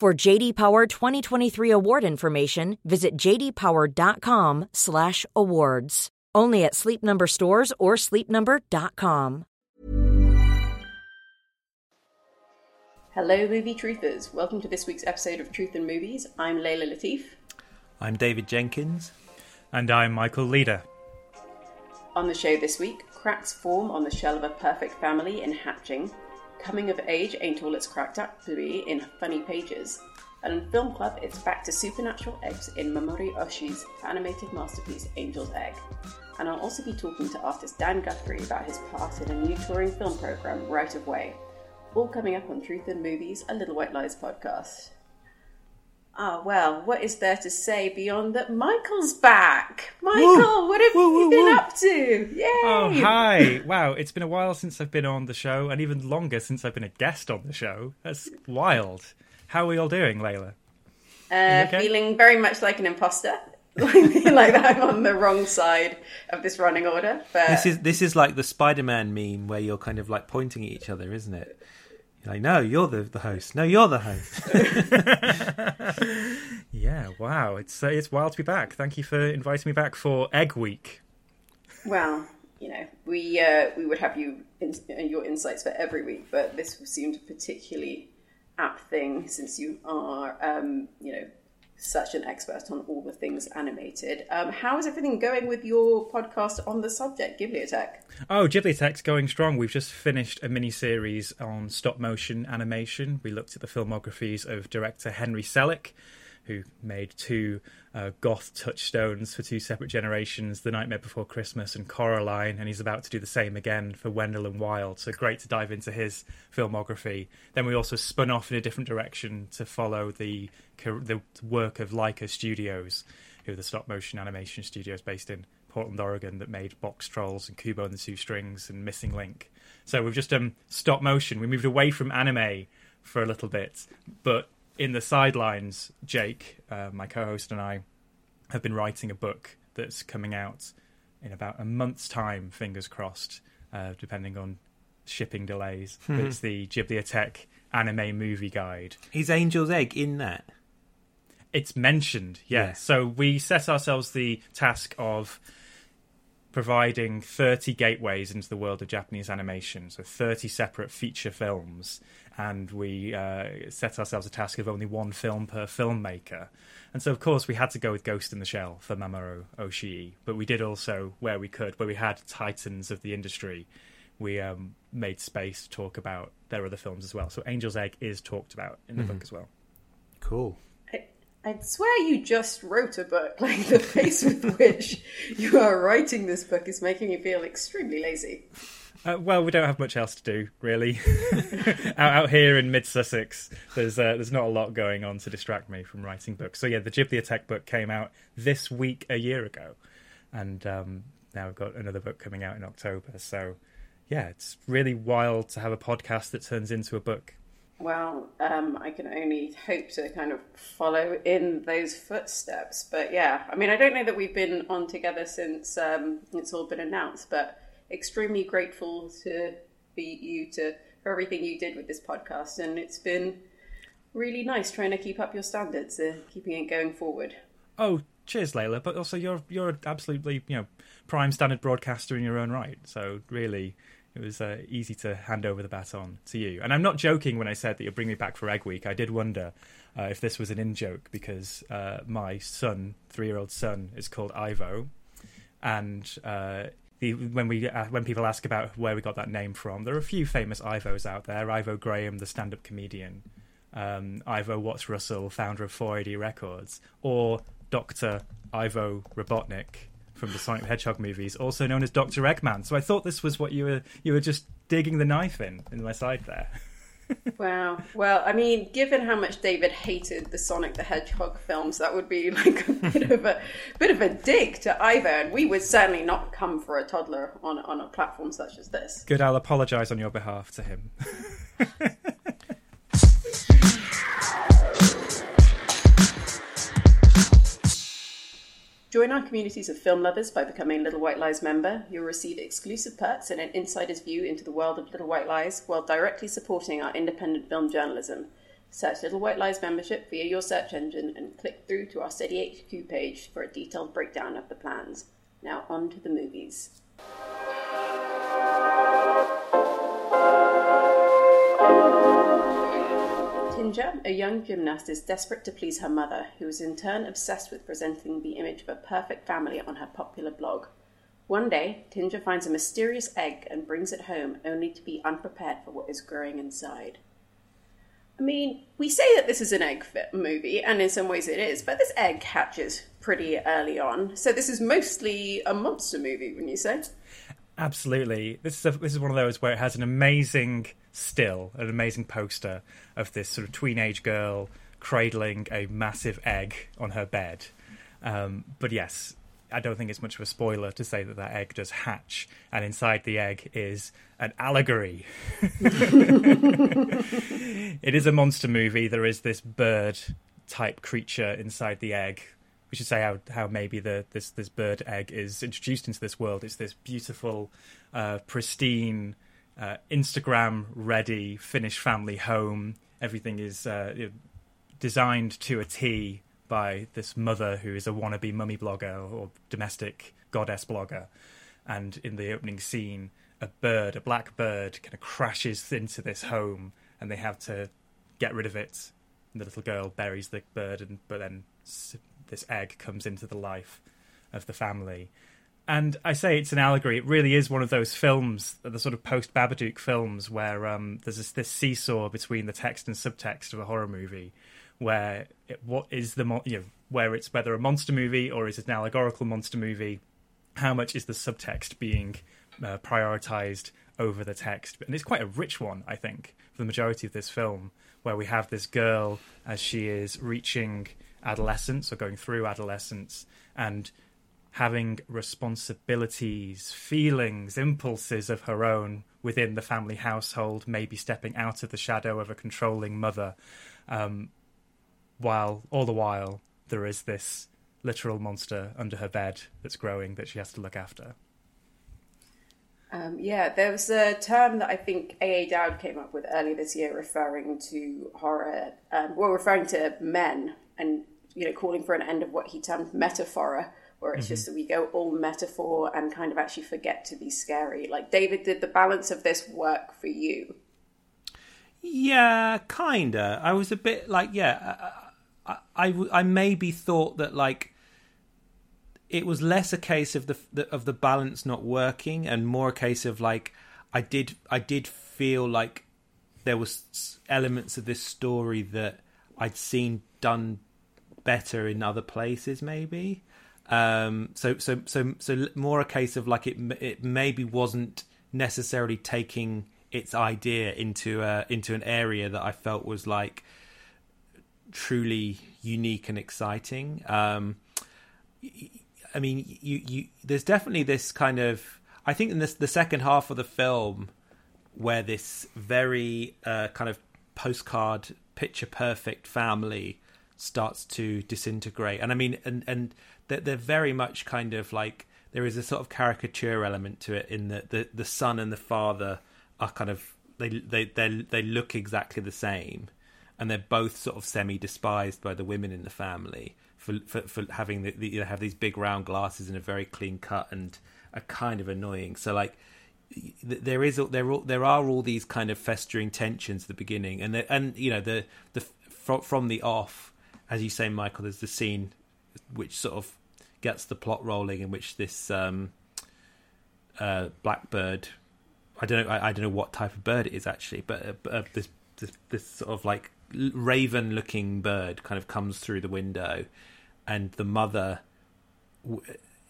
For JD Power 2023 award information, visit jdpower.com/awards. Only at Sleep Number stores or sleepnumber.com. Hello, movie truthers. Welcome to this week's episode of Truth in Movies. I'm Layla Latif. I'm David Jenkins. And I'm Michael Leader. On the show this week, cracks form on the shell of a perfect family in hatching. Coming of age ain't all it's cracked up to be in funny pages. And in Film Club, it's back to supernatural eggs in Mamoru Oshii's animated masterpiece Angel's Egg. And I'll also be talking to artist Dan Guthrie about his part in a new touring film program, Right of Way. All coming up on Truth in Movies, a Little White Lies podcast. Ah, well, what is there to say beyond that Michael's back? Michael, Woo! what have Woo, you woo, been woo. up to? Yay! Oh, hi. Wow, it's been a while since I've been on the show, and even longer since I've been a guest on the show. That's wild. How are we all doing, Layla? Uh, okay? Feeling very much like an imposter. like that I'm on the wrong side of this running order. But This is this is like the Spider-Man meme where you're kind of like pointing at each other, isn't it? You're like, no, you're the, the host. No, you're the host. Yeah, wow. It's uh, it's wild to be back. Thank you for inviting me back for Egg Week. well, you know, we uh, we would have you in, your insights for every week, but this seemed a particularly apt thing since you are, um, you know, such an expert on all the things animated. Um, how is everything going with your podcast on the subject, Ghibliotek? Oh, Ghibliotek's going strong. We've just finished a mini series on stop motion animation. We looked at the filmographies of director Henry Selick, who made two uh, goth touchstones for two separate generations The Nightmare Before Christmas and Coraline, and he's about to do the same again for Wendell and Wild. So great to dive into his filmography. Then we also spun off in a different direction to follow the, the work of Laika Studios, who are the stop motion animation studios based in Portland, Oregon, that made Box Trolls and Kubo and the Two Strings and Missing Link. So we've just done stop motion. We moved away from anime for a little bit, but in the sidelines, Jake, uh, my co-host, and I have been writing a book that's coming out in about a month's time. Fingers crossed, uh, depending on shipping delays. But it's the Ghibliotek anime movie guide. Is Angel's Egg in that? It's mentioned, yeah. Yeah. So we set ourselves the task of providing 30 gateways into the world of Japanese animation, so 30 separate feature films, and we uh, set ourselves a task of only one film per filmmaker. And so, of course, we had to go with Ghost in the Shell for Mamoru Oshii, but we did also, where we could, where we had titans of the industry, we um, made space to talk about their other films as well. So Angel's Egg is talked about in the book as well. Cool. I, I'd swear you just wrote a book. Like the pace with which you are writing this book is making me feel extremely lazy. Uh, well, we don't have much else to do, really. out, out here in mid Sussex, there's uh, there's not a lot going on to distract me from writing books. So yeah, the Ghibliotek book came out this week a year ago, and um, now we've got another book coming out in October. So yeah, it's really wild to have a podcast that turns into a book. Well, um, I can only hope to kind of follow in those footsteps. But yeah, I mean, I don't know that we've been on together since um, it's all been announced, but extremely grateful to be you to for everything you did with this podcast, and it's been really nice trying to keep up your standards, uh, keeping it going forward. Oh, cheers, Layla! But also, you're you're absolutely you know prime standard broadcaster in your own right. So really, it was uh, easy to hand over the baton to you. And I'm not joking when I said that you'll bring me back for Egg Week. I did wonder uh, if this was an in joke because uh, my son, three year old son, is called Ivo, and uh, the, when we uh, when people ask about where we got that name from, there are a few famous Ivos out there. Ivo Graham, the stand up comedian, um, Ivo Watts Russell, founder of 4AD Records, or Doctor Ivo Robotnik from the Sonic the Hedgehog movies, also known as Doctor Eggman. So I thought this was what you were you were just digging the knife in in my side there. wow. Well, I mean, given how much David hated the Sonic the Hedgehog films, that would be like a bit of a bit of a dig to Ivo, and we would certainly not come for a toddler on on a platform such as this. Good. I'll apologise on your behalf to him. Join our communities of film lovers by becoming Little White Lies member. You'll receive exclusive perks and an insider's view into the world of Little White Lies while directly supporting our independent film journalism. Search Little White Lies membership via your search engine and click through to our Steady HQ page for a detailed breakdown of the plans. Now, on to the movies. Tinja, a young gymnast, is desperate to please her mother, who is in turn obsessed with presenting the image of a perfect family on her popular blog. One day, Tinja finds a mysterious egg and brings it home, only to be unprepared for what is growing inside. I mean, we say that this is an egg movie, and in some ways it is, but this egg hatches pretty early on. So this is mostly a monster movie, wouldn't you say? Absolutely. This is a, this is one of those where it has an amazing still, an amazing poster of this sort of tween-age girl cradling a massive egg on her bed. Um, but yes, I don't think it's much of a spoiler to say that that egg does hatch, and inside the egg is an allegory. it is a monster movie. There is this bird type creature inside the egg. We should say how, how maybe the this this bird egg is introduced into this world. It's this beautiful, uh, pristine uh, Instagram ready Finnish family home. Everything is uh, designed to a T by this mother who is a wannabe mummy blogger or domestic goddess blogger. And in the opening scene, a bird, a black bird, kind of crashes into this home, and they have to get rid of it. And the little girl buries the bird, and but then this egg comes into the life of the family. And I say it's an allegory. It really is one of those films, the sort of post Babadook films, where um, there's this, this, seesaw between the text and subtext of a horror movie, where it, what is the mo- you know where it's whether a monster movie or is it an allegorical monster movie? How much is the subtext being uh, prioritized over the text? And it's quite a rich one, I think, for the majority of this film, where we have this girl as she is reaching adolescence or going through adolescence and having responsibilities, feelings, impulses of her own within the family household, maybe stepping out of the shadow of a controlling mother, um, while all the while there is this literal monster under her bed that's growing that she has to look after. Um, yeah, there was a term that I think A.A. Dowd came up with earlier this year referring to horror, um, well, referring to men and, you know, calling for an end of what he termed metaphora, where it's mm-hmm. just that we go all metaphor and kind of actually forget to be scary. Like, David, did the balance of this work for you? Yeah, kinda. I was a bit like, yeah, I, I, I maybe thought that like it was less a case of the, the of the balance not working and more a case of like I did I did feel like there was elements of this story that I'd seen done better in other places maybe um, so so so so more a case of like it it maybe wasn't necessarily taking its idea into a, into an area that I felt was like truly unique and exciting. Um, I mean, you you there's definitely this kind of I think in this the second half of the film where this very uh, kind of postcard picture perfect family starts to disintegrate. And i mean and and they're, they're very much kind of like there is a sort of caricature element to it in that the the son and the father are kind of they they they they look exactly the same, and they're both sort of semi despised by the women in the family for for, for having the, the, you know, have these big round glasses and a very clean cut and are kind of annoying. So like there is there there are all these kind of festering tensions at the beginning, and the, and you know the the from the off, as you say, Michael, there's the scene which sort of gets the plot rolling, in which this um, uh, blackbird, I don't know, I, I, don't know what type of bird it is actually, but uh, uh, this, this this sort of like raven-looking bird kind of comes through the window, and the mother,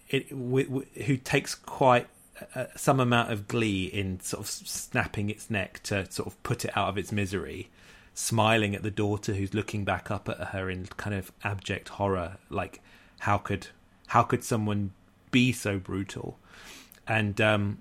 it, who takes quite uh, some amount of glee in sort of snapping its neck to sort of put it out of its misery, smiling at the daughter who's looking back up at her in kind of abject horror, like how could how could someone be so brutal? And um,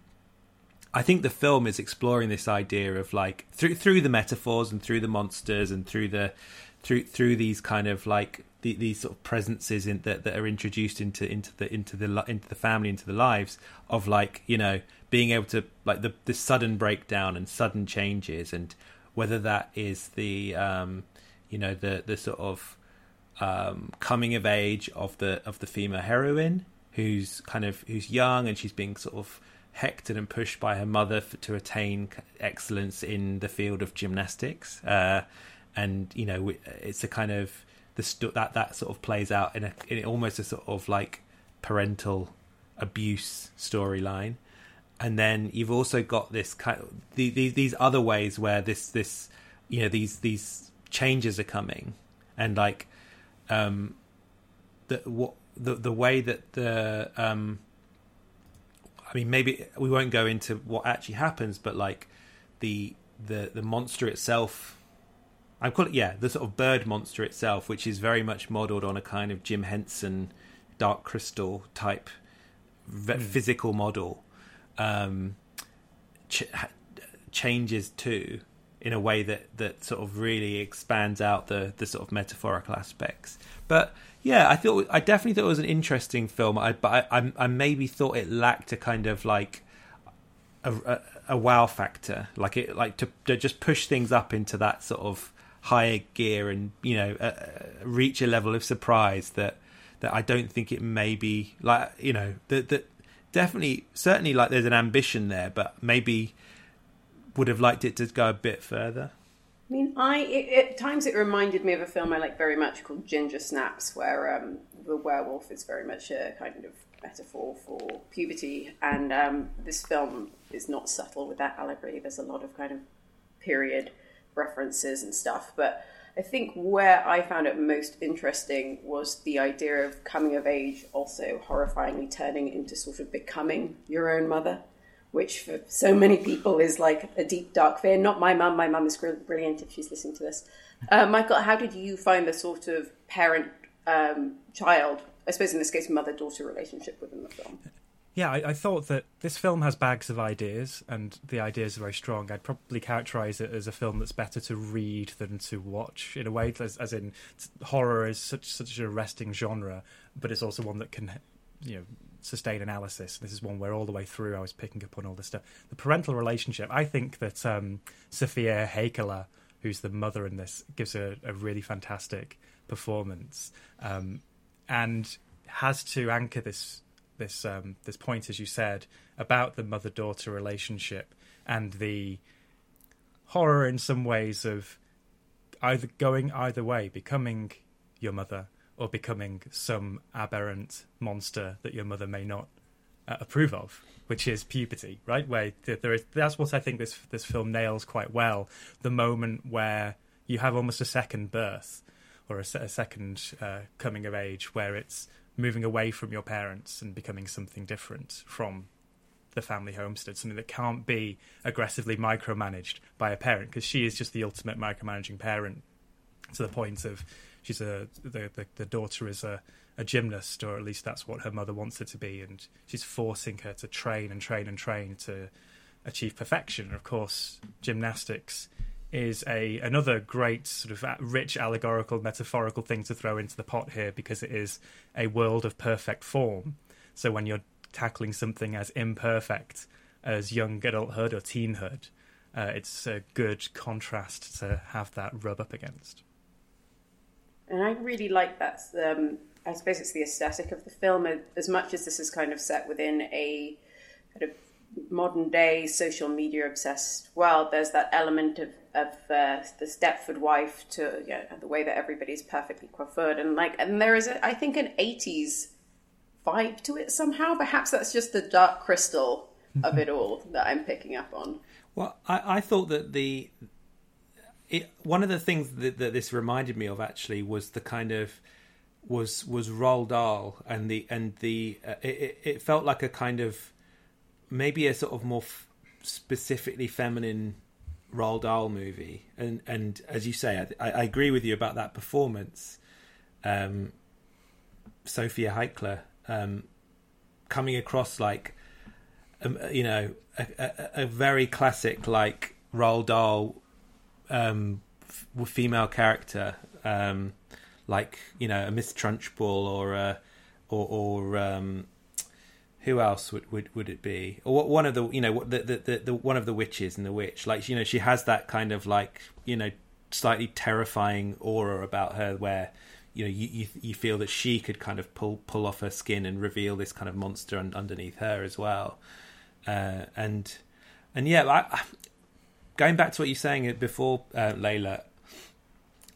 I think the film is exploring this idea of like through through the metaphors and through the monsters and through the through through these kind of like the, these sort of presences in, that that are introduced into into the into the into the family into the lives of like you know being able to like the the sudden breakdown and sudden changes and whether that is the um you know the the sort of um coming of age of the of the female heroine who's kind of who's young and she's being sort of hectored and pushed by her mother for, to attain excellence in the field of gymnastics. Uh and you know it's a kind of the st- that that sort of plays out in a in almost a sort of like parental abuse storyline and then you've also got this kind of the, the, these other ways where this this you know these these changes are coming and like um the what the the way that the um I mean maybe we won't go into what actually happens but like the the the monster itself I call it yeah the sort of bird monster itself, which is very much modelled on a kind of Jim Henson Dark Crystal type mm. physical model, um, ch- changes too in a way that that sort of really expands out the the sort of metaphorical aspects. But yeah, I thought I definitely thought it was an interesting film. I but I, I, I maybe thought it lacked a kind of like a, a, a wow factor, like it like to, to just push things up into that sort of higher gear and you know uh, reach a level of surprise that that I don't think it may be like you know that that definitely certainly like there's an ambition there, but maybe would have liked it to go a bit further. I mean, I it, at times it reminded me of a film I like very much called Ginger Snaps, where um, the werewolf is very much a kind of metaphor for puberty, and um, this film is not subtle with that allegory. There's a lot of kind of period references and stuff. But I think where I found it most interesting was the idea of coming of age also horrifyingly turning into sort of becoming your own mother, which for so many people is like a deep, dark fear. Not my mum. My mum is brilliant if she's listening to this. Uh, Michael, how did you find the sort of parent um, child, I suppose in this case, mother daughter relationship within the film? Yeah, I, I, thought that this film has bags of ideas, and the ideas are very strong. I'd probably characterize it as a film that's better to read than to watch, in a way, as, as in horror is such such an arresting genre, but it's also one that can, you know, sustain analysis. This is one where all the way through I was picking up on all this stuff. The parental relationship, I think that um, Sophia Heikkilä, who's the mother in this, gives a, a really fantastic performance, um, and has to anchor this this um, this point, as you said, about the mother daughter relationship and the horror in some ways of either going either way, becoming your mother or becoming some aberrant monster that your mother may not uh, approve of, which is puberty, right? Where there is that's what I think this this film nails quite well. The moment where you have almost a second birth or a, a second uh, coming of age, where it's moving away from your parents and becoming something different from the family homestead, something that can't be aggressively micromanaged by a parent, because she is just the ultimate micromanaging parent to the point of she's a the the, the daughter is a, a gymnast, or at least that's what her mother wants her to be, and she's forcing her to train and train and train to achieve perfection. And of course, gymnastics is a another great sort of rich allegorical metaphorical thing to throw into the pot here because it is a world of perfect form. So when you're tackling something as imperfect as young adulthood or teenhood, uh, it's a good contrast to have that rub up against. And I really like that. Um, I suppose it's the aesthetic of the film, as much as this is kind of set within a kind of modern day social media obsessed world, there's that element of of uh, the Stepford wife to yeah, the way that everybody's perfectly coiffured, and like, and there is, a, I think, an '80s vibe to it somehow. Perhaps that's just the dark crystal of it all that I'm picking up on. Well, I, I thought that the it, one of the things that, that, this reminded me of actually was the kind of was was Roald Dahl and the and the uh, it, it felt like a kind of maybe a sort of more f- specifically feminine Roald Dahl movie. And and as you say I, I agree with you about that performance. Um, Sophia Eichler um, coming across like um, you know a, a, a, very classic like Roald Dahl um, f- female character, um, like you know a Miss Trunchbull or a, or, or um, who else would, would, would it be? Or what, one of the you know the, the, the, the one of the witches in the witch, like you know she has that kind of like you know slightly terrifying aura about her where you know you, you, you feel that she could kind of pull pull off her skin and reveal this kind of monster un, underneath her as well uh, and and yeah I, going back to what you're saying before, uh, Layla,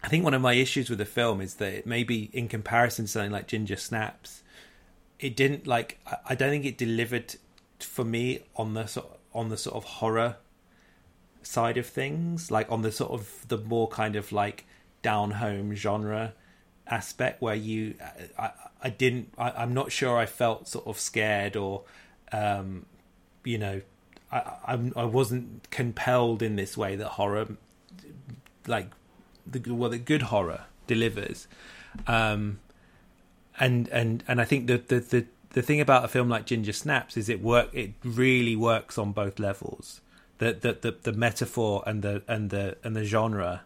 I think one of my issues with the film is that it maybe in comparison to something like Ginger Snaps, it didn't like. I don't think it delivered for me on the sort on the sort of horror side of things, like on the sort of the more kind of like down home genre aspect where you I, I didn't I, am not sure I felt sort of scared or um you know I, I'm, I wasn't compelled in this way that horror, like the well, the good horror delivers, um, and and and I think the the the the thing about a film like Ginger Snaps is it work it really works on both levels. The the the, the metaphor and the and the and the genre,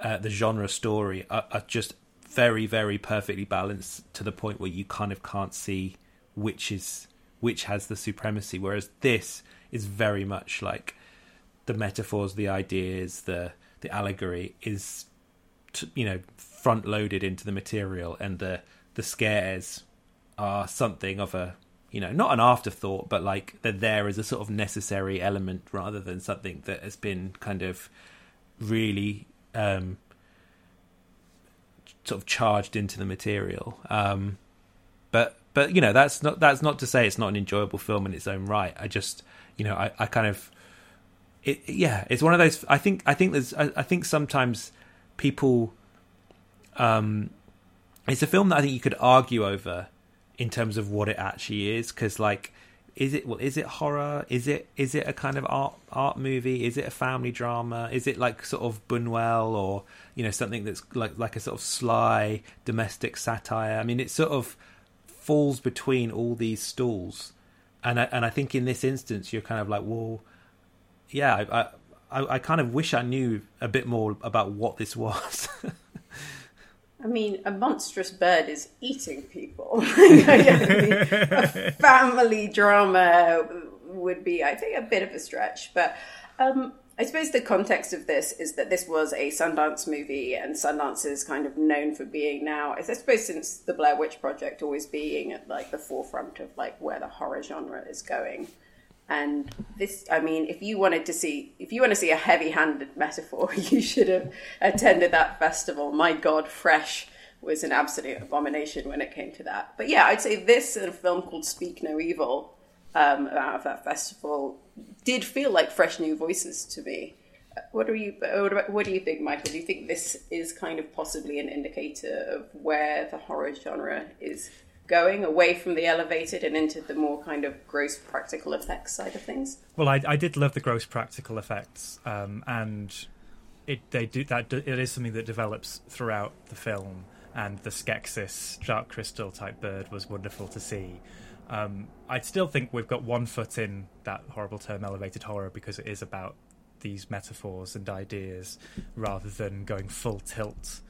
uh, the genre story are, are just very very perfectly balanced to the point where you kind of can't see which is which has the supremacy. Whereas this is very much like the metaphors, the ideas, the the allegory is, t- you know, front loaded into the material, and the the scares are something of a you know not an afterthought, but like they're there as a sort of necessary element rather than something that has been kind of really um, sort of charged into the material. Um, but but you know that's not that's not to say it's not an enjoyable film in its own right. I just you know, I, I kind of, it, yeah, it's one of those. I think, I think there's, I, I think sometimes people, um, it's a film that I think you could argue over in terms of what it actually is, because like, is it well is it horror? Is it is it a kind of art art movie? Is it a family drama? Is it like sort of Buñuel or you know something that's like like a sort of sly domestic satire? I mean it sort of falls between all these stools and I, and I think in this instance you're kind of like, well, yeah, I, I, I kind of wish I knew a bit more about what this was. I mean, a monstrous bird is eating people. a family drama would be, I think, a bit of a stretch. But um, I suppose the context of this is that this was a Sundance movie, and Sundance is kind of known for being now, I suppose, since the Blair Witch Project, always being at like the forefront of like where the horror genre is going. And this, I mean, if you wanted to see, if you want to see a heavy-handed metaphor, you should have attended that festival. My God, Fresh was an absolute abomination when it came to that. But yeah, I'd say this and a film called Speak No Evil um, out of that festival did feel like fresh new voices to me. What do you what, what do you think, Michael? Do you think this is kind of possibly an indicator of where the horror genre is going away from the elevated and into the more kind of gross practical effects side of things? Well, I, I did love the gross practical effects, um, and it they do that. It is something that develops throughout the film, and the Skeksis Dark Crystal type bird was wonderful to see. Um, I still think we've got one foot in that horrible term elevated horror because it is about these metaphors and ideas rather than going full tilt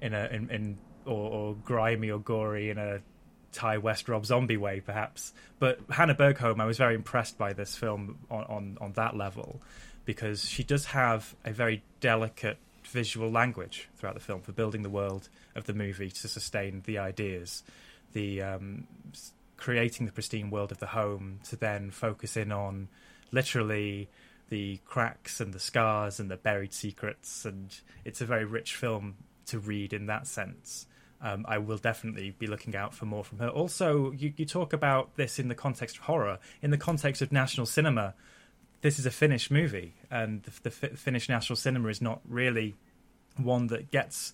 in a in, in or, or grimy or gory in a Ti West Rob Zombie way, perhaps. But Hanna Bergholm, I was very impressed by this film on, on, on that level because she does have a very delicate visual language throughout the film for building the world of the movie to sustain the ideas. The um, creating the pristine world of the home to then focus in on literally the cracks and the scars and the buried secrets. And it's a very rich film to read in that sense. Um, I will definitely be looking out for more from her. Also, you, you talk about this in the context of horror, in the context of national cinema. This is a Finnish movie, and the, the Finnish national cinema is not really one that gets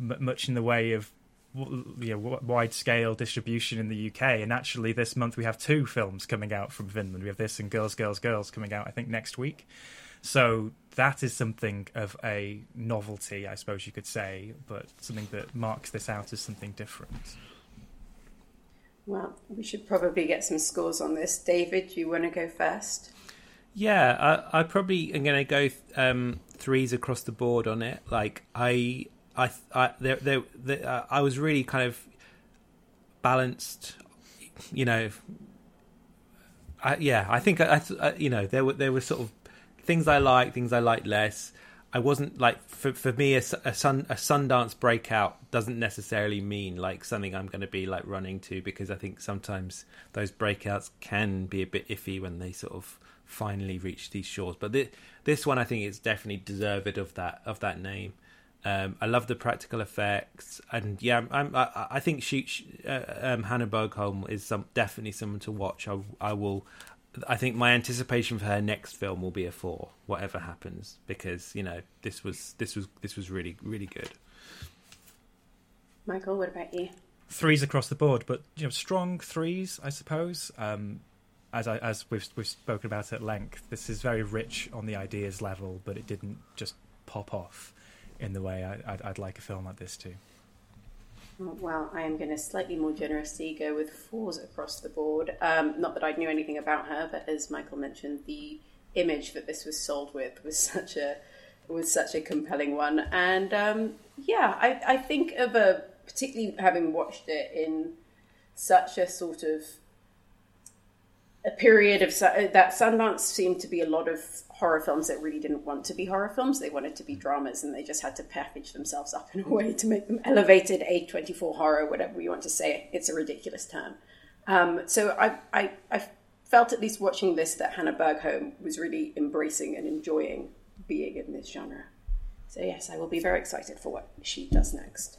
m- much in the way of you know, wide scale distribution in the UK. And actually, this month we have two films coming out from Finland. We have this and Girls, Girls, Girls coming out, I think, next week. So that is something of a novelty, I suppose you could say, but something that marks this out as something different. Well, we should probably get some scores on this. David, do you want to go first? Yeah, I, I probably am going to go um, threes across the board on it. Like I I, I there, there, there uh, I was really kind of balanced. You know, I, yeah, I think I, I, you know there were there were sort of things I like, things I like less. I wasn't like for for me a, a sun a Sundance breakout doesn't necessarily mean like something I'm going to be like running to because I think sometimes those breakouts can be a bit iffy when they sort of finally reach these shores. But this, this one I think is definitely deserved of that of that name. Um, I love the practical effects, and yeah, I'm, i I, think she, she uh, um, Hanna Bergholm is some, definitely someone to watch. I, I will. I think my anticipation for her next film will be a four, whatever happens, because you know this was this was this was really really good. Michael, what about you? Threes across the board, but you know, strong threes, I suppose. Um, as I, as we've we've spoken about at length, this is very rich on the ideas level, but it didn't just pop off in the way I, would I'd like a film like this to. Well, I am going to slightly more generously go with fours across the board. Um, not that I knew anything about her, but as Michael mentioned, the image that this was sold with was such a was such a compelling one. And um, yeah, I, I think of a particularly having watched it in such a sort of a period of that Sundance seemed to be a lot of horror films that really didn't want to be horror films. They wanted to be dramas, and they just had to package themselves up in a way to make them elevated A24 horror, whatever you want to say. It's a ridiculous term. Um, so I, I, I felt at least watching this that Hanna Bergholm was really embracing and enjoying being in this genre. So yes, I will be very excited for what she does next.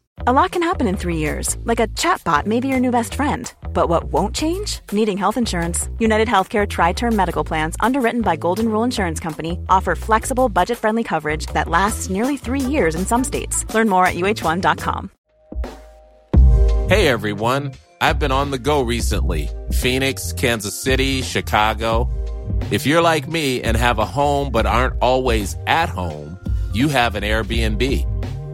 A lot can happen in three years, like a chatbot may be your new best friend. But what won't change? Needing health insurance. United Healthcare Tri Term Medical Plans, underwritten by Golden Rule Insurance Company, offer flexible, budget friendly coverage that lasts nearly three years in some states. Learn more at uh1.com. Hey everyone, I've been on the go recently Phoenix, Kansas City, Chicago. If you're like me and have a home but aren't always at home, you have an Airbnb.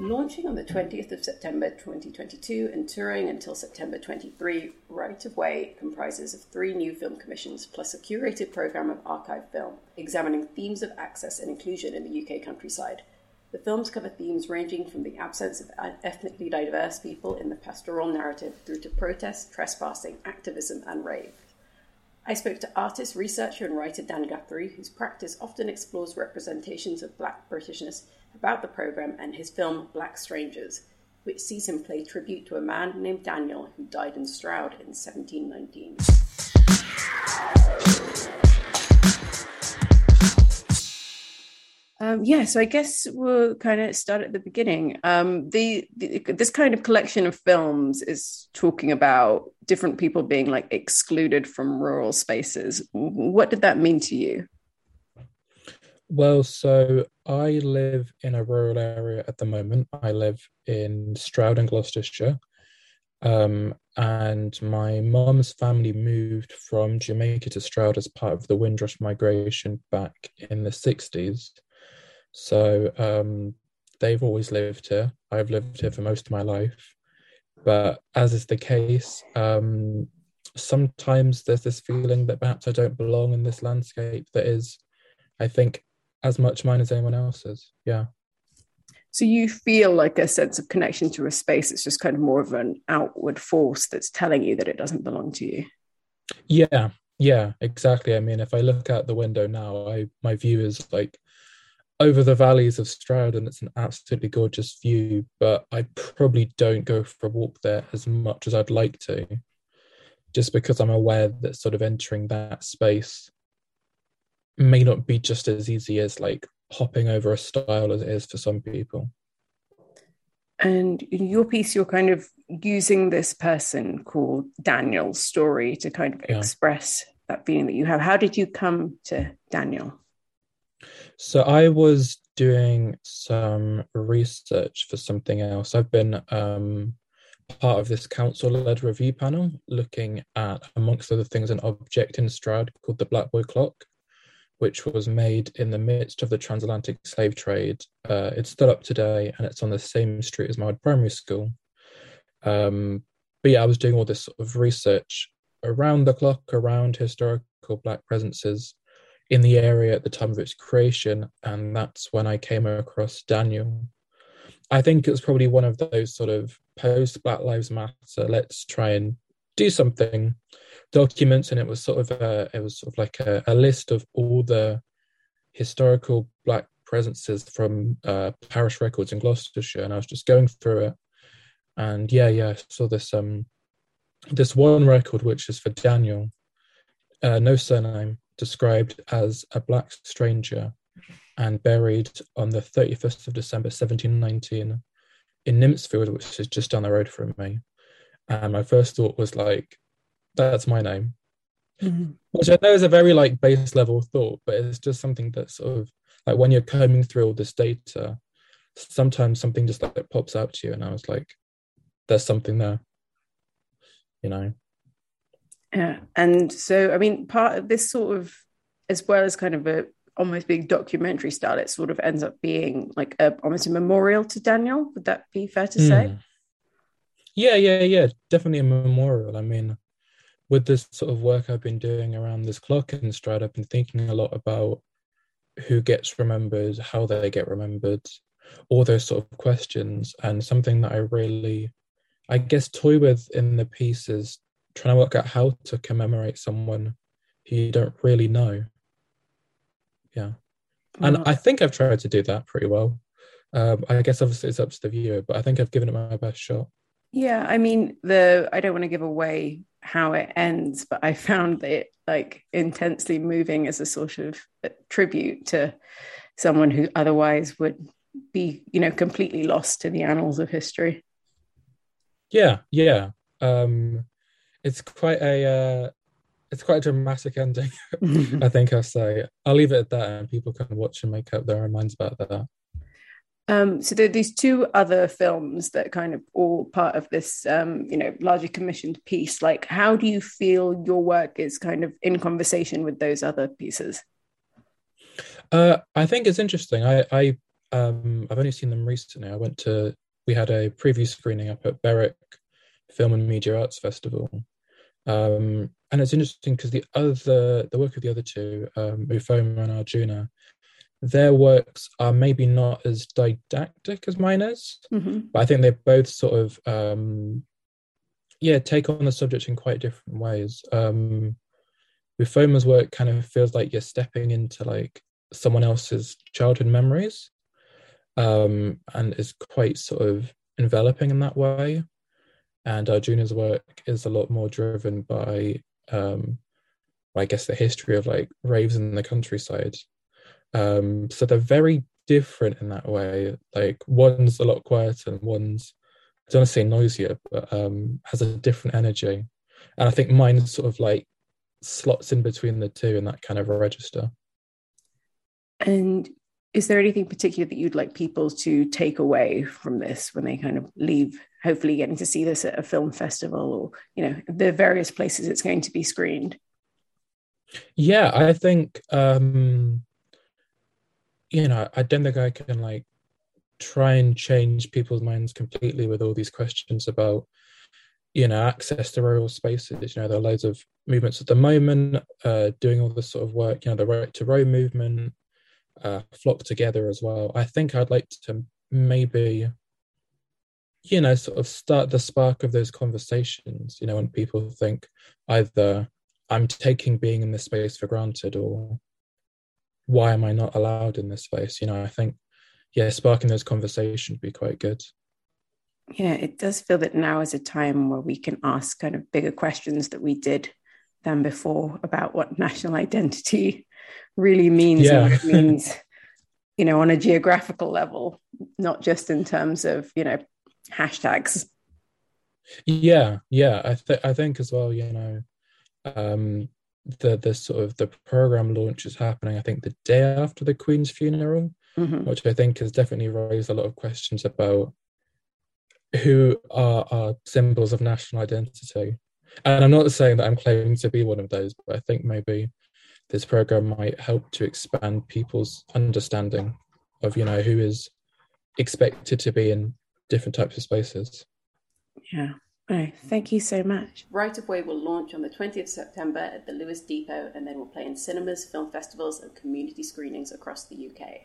Launching on the 20th of September 2022 and touring until September 23, Right of Way comprises of three new film commissions plus a curated programme of archive film examining themes of access and inclusion in the UK countryside. The films cover themes ranging from the absence of ethnically diverse people in the pastoral narrative through to protest, trespassing, activism, and rave. I spoke to artist, researcher, and writer Dan Guthrie, whose practice often explores representations of black Britishness about the program and his film Black Strangers, which sees him pay tribute to a man named Daniel who died in Stroud in 1719. Um, yeah, so I guess we'll kind of start at the beginning. Um, the, the, this kind of collection of films is talking about different people being like excluded from rural spaces. What did that mean to you? Well, so I live in a rural area at the moment. I live in Stroud in Gloucestershire. Um, and my mum's family moved from Jamaica to Stroud as part of the Windrush migration back in the 60s. So um, they've always lived here. I've lived here for most of my life. But as is the case, um, sometimes there's this feeling that perhaps I don't belong in this landscape that is, I think, as much mine as anyone else's. Yeah. So you feel like a sense of connection to a space. It's just kind of more of an outward force that's telling you that it doesn't belong to you. Yeah, yeah, exactly. I mean, if I look out the window now, I my view is like over the valleys of Stroud, and it's an absolutely gorgeous view. But I probably don't go for a walk there as much as I'd like to, just because I'm aware that sort of entering that space may not be just as easy as like hopping over a stile as it is for some people. And in your piece, you're kind of using this person called Daniel's story to kind of yeah. express that feeling that you have. How did you come to Daniel? So I was doing some research for something else. I've been um, part of this council-led review panel looking at, amongst other things, an object in Stroud called the Black Boy Clock, which was made in the midst of the transatlantic slave trade. Uh, it's still up today, and it's on the same street as my primary school. Um, but yeah, I was doing all this sort of research around the clock, around historical Black presences in the area at the time of its creation, and that's when I came across Daniel. I think it was probably one of those sort of post Black Lives Matter, let's try and do something documents, and it was sort of a, it was sort of like a, a list of all the historical Black presences from uh, parish records in Gloucestershire, and I was just going through it, and yeah, yeah, I saw this um this one record which is for Daniel, uh, no surname, described as a black stranger and buried on the 31st of December 1719 in Nympsfield, which is just down the road from me. And my first thought was like, that's my name. Mm-hmm. Which I know is a very like base level thought, but it's just something that sort of like when you're combing through all this data, sometimes something just like pops out to you, and I was like, there's something there, you know. Yeah. And so, I mean, part of this sort of, as well as kind of a almost being documentary style, it sort of ends up being like a, almost a memorial to Daniel. Would that be fair to mm. Yeah, yeah, yeah. Definitely a memorial. I mean, with this sort of work I've been doing around this clock and Stroud, I've been thinking a lot about who gets remembered, how they get remembered, all those sort of questions. And something that I really, I guess, toy with in the piece is trying to work out how to commemorate someone who you don't really know. Yeah. And I think I've tried to do that pretty well. Um, I guess obviously it's up to the viewer, but I think I've given it my best shot. Yeah, I mean the I don't want to give away how it ends, but I found it like intensely moving as a sort of tribute to someone who otherwise would be, you know, completely lost to the annals of history. Yeah, yeah. Um it's quite a uh, it's quite a dramatic ending. I think I'll say. I'll leave it at that, and people can watch and make up their own minds about that. Um, so there are these two other films that kind of all part of this, um, you know, largely commissioned piece. Like, how do you feel your work is kind of in conversation with those other pieces? Uh, I think it's interesting. I, I um, I've only seen them recently. I went to we had a preview screening up at Berwick Film and Media Arts Festival, um, and it's interesting because the other the work of the other two, um, Ufuoma and Arjuna, their works are maybe not as didactic as mine is, mm-hmm. but I think they both sort of um, yeah take on the subject in quite different ways. Um, Ufuoma's work kind of feels like you're stepping into like someone else's childhood memories, um, and is quite sort of enveloping in that way. And Arjuna's work is a lot more driven by, um, I guess, the history of like raves in the countryside um, so they're very different in that way. Like one's a lot quieter and one's I don't want to say noisier, but um, has a different energy. And I think mine sort of like slots in between the two in that kind of register. And is there anything particular that you'd like people to take away from this when they kind of leave, hopefully getting to see this at a film festival or, you know, the various places it's going to be screened? Yeah, I think um you know, I don't think I can like try and change people's minds completely with all these questions about you know access to rural spaces. You know there are loads of movements at the moment uh doing all this sort of work you know the right to roam movement uh flock together as well. I think i'd like to maybe you know sort of start the spark of those conversations you know when people think either i'm taking being in this space for granted or why am i not allowed in this space you know i think yeah, sparking those conversations would be quite good. Yeah, it does feel that now is a time where we can ask kind of bigger questions that we did than before about what national identity really means yeah. and what it means, you know, on a geographical level, not just in terms of, you know, hashtags. Yeah, yeah. I think I think as well, you know, um the the sort of the program launch is happening, I think the day after the Queen's funeral mm-hmm. which I think has definitely raised a lot of questions about who are our symbols of national identity. And I'm not saying that I'm claiming to be one of those, but I think maybe this program might help to expand people's understanding of, you know, who is expected to be in different types of spaces. Yeah. Oh, thank you so much. Right of Way will launch on the 20th of September at the Lewes Depot and then will play in cinemas, film festivals, and community screenings across the UK.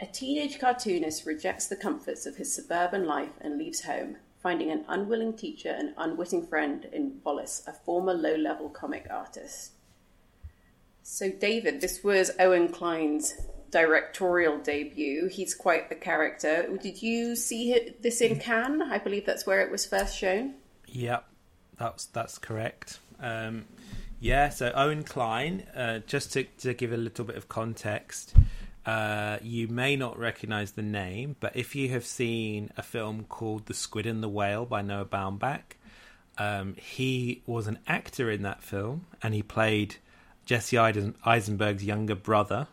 A teenage cartoonist rejects the comforts of his suburban life and leaves home, finding an unwilling teacher and unwitting friend in Wallace, a former low level comic artist. So, David, this was Owen Kline's directorial debut. He's quite the character. Did you see this in Cannes? I believe that's where it was first shown. Yep, that's that's correct. Um, yeah, so Owen Kline. uh, just to, to give a little bit of context, uh, you may not recognize the name, but if you have seen a film called The Squid and the Whale by Noah Baumbach, um, he was an actor in that film and he played Jesse Eisenberg's younger brother,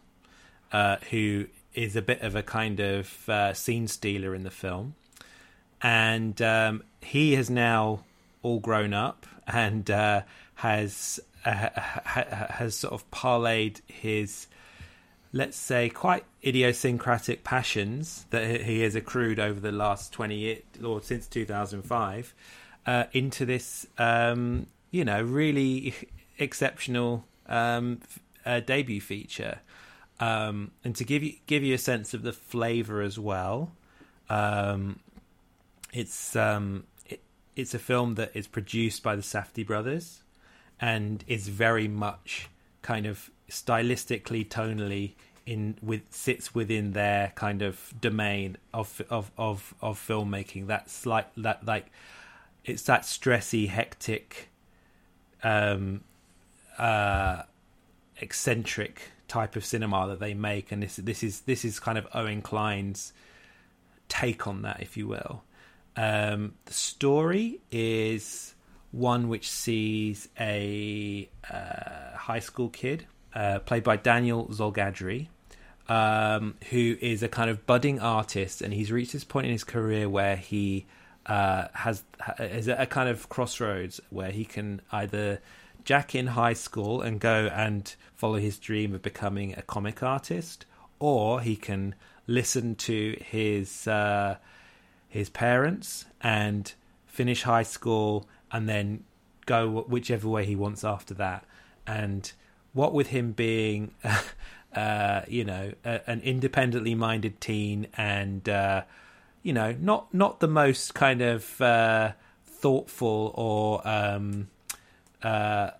uh, who is a bit of a kind of uh, scene stealer in the film. And um, he has now all grown up and uh, has uh, has sort of parlayed his, let's say, quite idiosyncratic passions that he has accrued over the last twenty years or since two thousand five uh, into this, um, you know, really exceptional um, uh, debut feature. Um, and to give you give you a sense of the flavor as well, um, it's um, it, it's a film that is produced by the Safdie brothers, and is very much kind of stylistically, tonally in with sits within their kind of domain of of of of filmmaking. That's like that like it's that stressy, hectic, um, uh, eccentric type of cinema that they make, and this this is this is kind of Owen Kline's take on that, if you will. Um, the story is one which sees a uh, high school kid uh, played by Daniel Zolghadri, um, who is a kind of budding artist, and he's reached this point in his career where he uh, has is at a kind of crossroads where he can either jack in high school and go and follow his dream of becoming a comic artist, or he can listen to his uh, his parents and finish high school and then go whichever way he wants after that. And what with him being, uh, you know, a, an independently minded teen and, uh, you know, not not the most kind of uh, thoughtful or um, uh,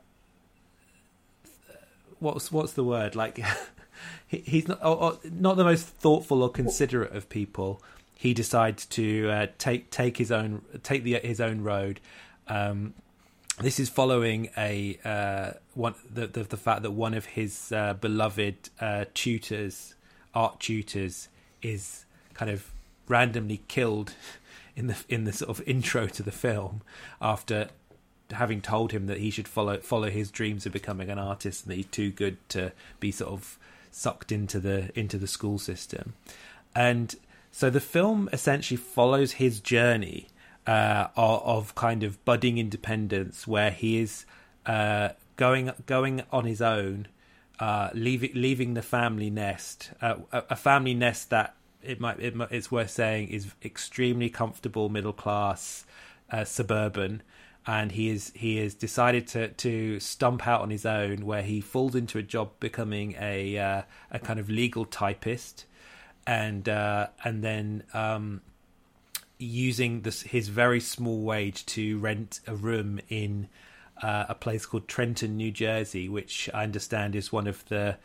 what's what's the word like. he, he's not or, or not the most thoughtful or considerate of people. He decides to uh, take take his own take the his own road um, this is following a uh, one the, the, the fact that one of his uh, beloved uh, tutors, art tutors, is kind of randomly killed in the in the sort of intro to the film after having told him that he should follow follow his dreams of becoming an artist and he's too good to be sort of sucked into the into the school system, and so the film essentially follows his journey uh, of, of, kind of budding independence, where he is uh, going going on his own, uh, leaving leaving the family nest, uh, a, a, family nest that it might, it might, it's worth saying is extremely comfortable, middle class, uh, suburban, and he is he has decided to to stump out on his own, where he falls into a job becoming a uh, a kind of legal typist, and and then. Um, using this, his very small wage to rent a room in uh, a place called Trenton, New Jersey, which I understand is one of the,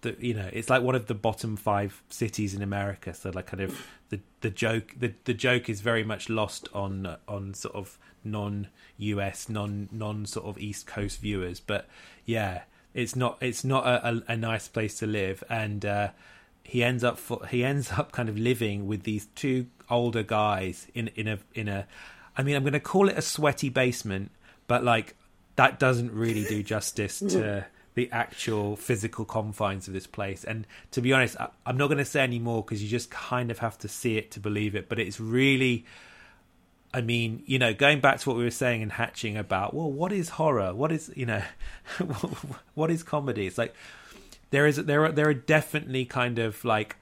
the you know, it's like one of the bottom five cities in America. So like kind of the the joke the the joke is very much lost on on sort of non US non non sort of East Coast viewers, but yeah, it's not it's not a, a, a nice place to live and. Uh, he ends up for, he ends up kind of living with these two older guys in in a in a I mean I'm going to call it a sweaty basement but like that doesn't really do justice to the actual physical confines of this place and to be honest I, I'm not going to say any more because you just kind of have to see it to believe it but it's really I mean, you know, going back to what we were saying in Hatching about, well, what is horror? What is, you know, what is comedy? It's like there is there are there are definitely kind of like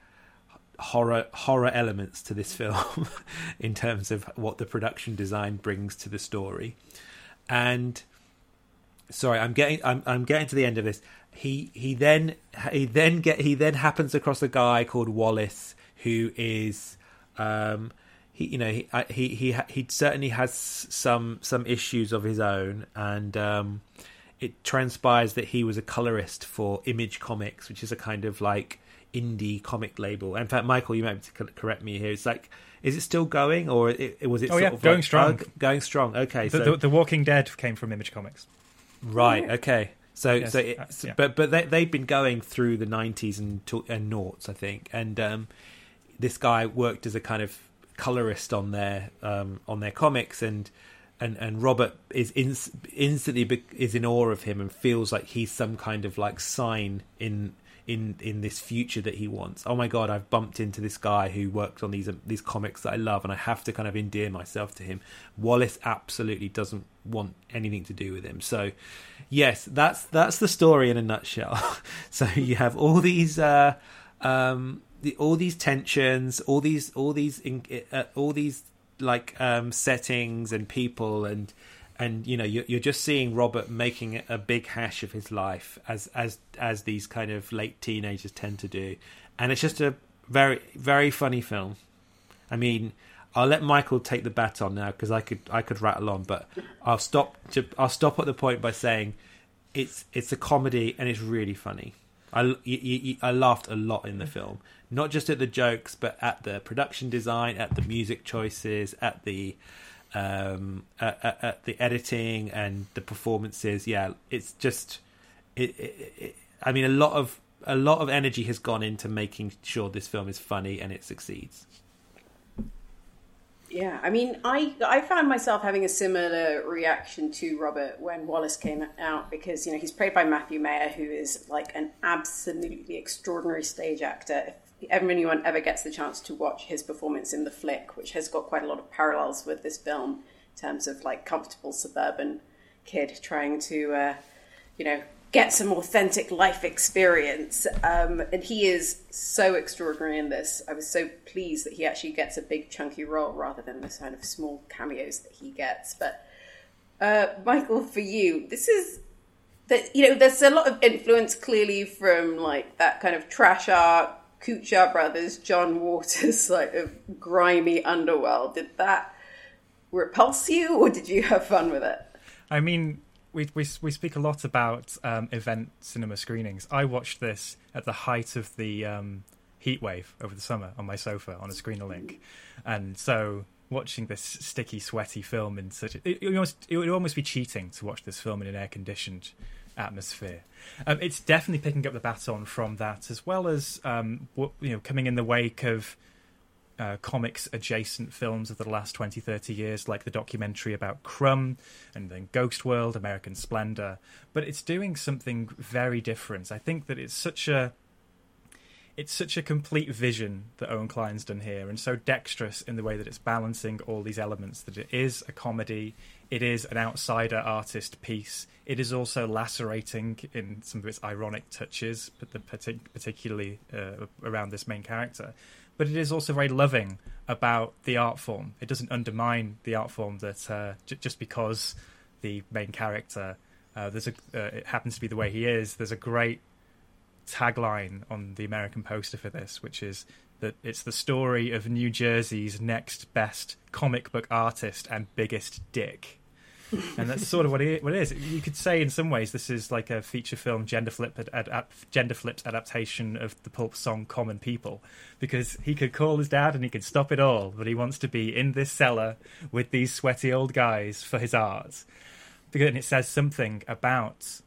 horror horror elements to this film in terms of what the production design brings to the story and sorry i'm getting i'm i'm getting to the end of this he he then he then get he then happens across a guy called wallace who is um he you know he he he he certainly has some some issues of his own and um it transpires that he was a colorist for Image Comics, which is a kind of like indie comic label. In fact, Michael, you might correct me here. It's like, is it still going, or it, was it? Oh yeah, of going like, strong. going strong. Okay, the, so the, the, Walking Dead came from Image Comics. Right. Okay. So, yes, so, uh, yeah. but but they they've been going through the nineties and and noughts, I think, and um, this guy worked as a kind of colorist on their um, on their comics and and and Robert is in, instantly is in awe of him and feels like he's some kind of like sign in in in this future that he wants. Oh my god, I've bumped into this guy who worked on these these comics that I love, and I have to kind of endear myself to him. Wallace absolutely doesn't want anything to do with him. So, yes, that's that's the story in a nutshell. so you have all these. Uh, um, the, all these tensions, all these, all these, uh, all these like um, settings and people and and you know you're, you're just seeing Robert making a big hash of his life as as as these kind of late teenagers tend to do, and it's just a very very funny film. I mean, I'll let Michael take the baton now because I could I could rattle on, but I'll stop to, I'll stop at the point by saying it's it's a comedy and it's really funny. I, you, you, I laughed a lot in the film, not just at the jokes, but at the production design, at the music choices, at the um, at, at, at the editing and the performances. Yeah, it's just it, it, it, I mean, a lot of a lot of energy has gone into making sure this film is funny and it succeeds. Yeah, I mean, I I found myself having a similar reaction to Robert when Wallace came out because you know he's played by Matthew Maher, who is like an absolutely extraordinary stage actor. If anyone ever gets the chance to watch his performance in the flick, which has got quite a lot of parallels with this film in terms of like comfortable suburban kid trying to, uh, you know, get some authentic life experience. Um, and he is so extraordinary in this. I was so pleased that he actually gets a big chunky role rather than the kind of small cameos that he gets. But uh, Michael, for you, this is that you know there's a lot of influence clearly from like that kind of trash art. Kuchar Brothers, John Waters, like of grimy underworld. Did that repulse you, or did you have fun with it? I mean, we we we speak a lot about um, event cinema screenings. I watched this at the height of the um, heat wave over the summer on my sofa on a screener link, and so watching this sticky, sweaty film in such a, it, it, almost, it would almost be cheating to watch this film in an air conditioned atmosphere. Um, it's definitely picking up the baton from that, as well as um, you know coming in the wake of uh, comics adjacent films of the last 20, 30 years, like the documentary about Crumb and then Ghost World, American Splendor. But it's doing something very different. I think that it's such a it's such a complete vision that Owen Kline's done here, and so dexterous in the way that it's balancing all these elements. That it is a comedy, it is an outsider artist piece. It is also lacerating in some of its ironic touches, particularly uh, around this main character. But it is also very loving about the art form. It doesn't undermine the art form that uh, j- just because the main character uh, there's a uh, it happens to be the way he is. There's a great tagline on the American poster for this, which is that it's the story of New Jersey's next best comic book artist and biggest dick. and that's sort of what it, what it is. You could say in some ways this is like a feature film gender flip ad, ad, gender flips adaptation of the pulp song Common People, because he could call his dad and he could stop it all, but he wants to be in this cellar with these sweaty old guys for his art. Because and it says something about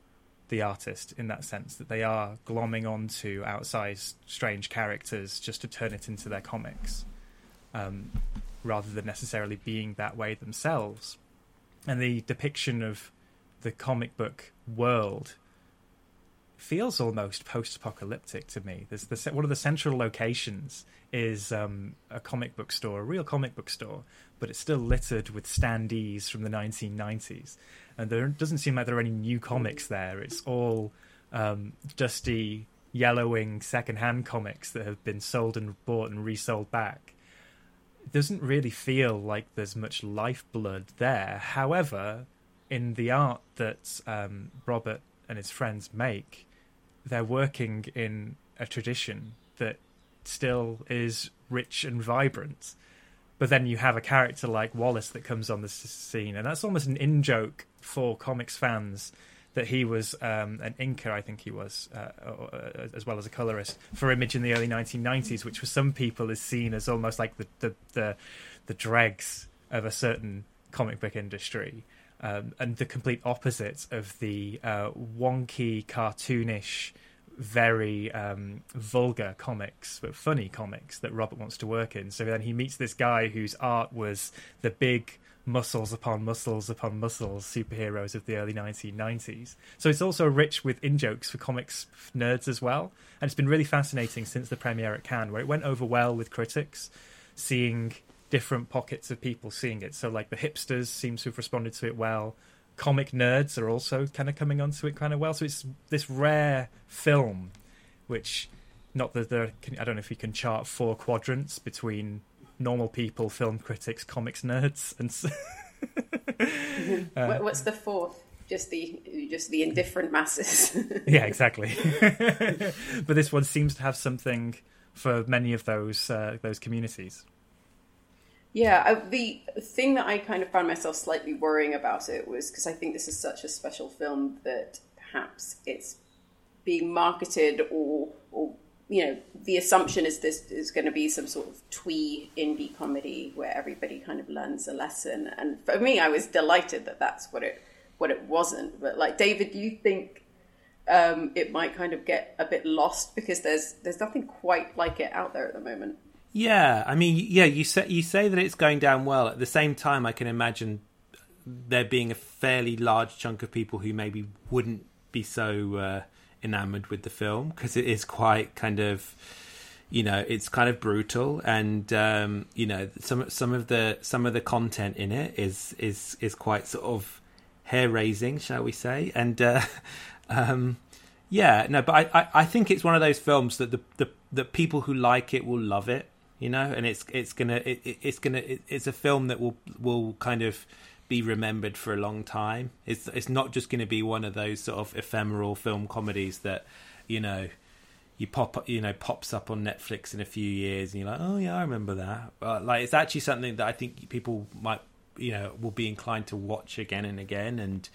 the artist in that sense that they are glomming onto outsized strange characters just to turn it into their comics um, rather than necessarily being that way themselves and the depiction of the comic book world feels almost post-apocalyptic to me. There's the one of the central locations is um, a comic book store, a real comic book store, but it's still littered with standees from the 1990s and there doesn't seem like there are any new comics there. It's all um, dusty, yellowing second-hand comics that have been sold and bought and resold back. It doesn't really feel like there's much lifeblood there. However, in the art that um, Robert and his friends make, they're working in a tradition that still is rich and vibrant. But then you have a character like Wallace that comes on the scene, and that's almost an in joke for comics fans that he was um, an inker, I think he was, uh, uh, as well as a colorist for Image in the early 1990s, which for some people is seen as almost like the the the, the dregs of a certain comic book industry, um, and the complete opposite of the uh, wonky, cartoonish, very um, vulgar comics, but funny comics that Robert wants to work in. So then he meets this guy whose art was the big muscles upon muscles upon muscles superheroes of the early 1990s. So it's also rich with in jokes for comics nerds as well. And it's been really fascinating since the premiere at Cannes, where it went over well with critics, seeing different pockets of people seeing it. So, like the hipsters seem to have responded to it well. Comic nerds are also kind of coming onto it kind of well. So it's this rare film, which not that there, I don't know if you can chart four quadrants between normal people, film critics, comics nerds, and. uh, What's the fourth? Just the just the indifferent masses. yeah, exactly. but this one seems to have something for many of those uh, those communities. Yeah, I, the thing that I kind of found myself slightly worrying about it was because I think this is such a special film that perhaps it's being marketed or or you know, the assumption is this is going to be some sort of twee indie comedy where everybody kind of learns a lesson. And for me, I was delighted that that's what it what it wasn't. But like David, do you think um, it might kind of get a bit lost because there's there's nothing quite like it out there at the moment? Yeah, I mean, yeah, you say you say that it's going down well. At the same time, I can imagine there being a fairly large chunk of people who maybe wouldn't be so. Uh, enamored with the film because it is quite kind of you know it's kind of brutal and um, you know some some of the some of the content in it is is is quite sort of hair raising shall we say? And uh, um, yeah no but I, I, I think it's one of those films that the, the the people who like it will love it you know? And it's it's gonna it, it's gonna it, it's a film that will will kind of be remembered for a long time. It's it's not just going to be one of those sort of ephemeral film comedies that you know you pop you know pops up on Netflix in a few years and you're like, oh yeah, I remember that. But like it's actually something that I think people might you know will be inclined to watch again and again, and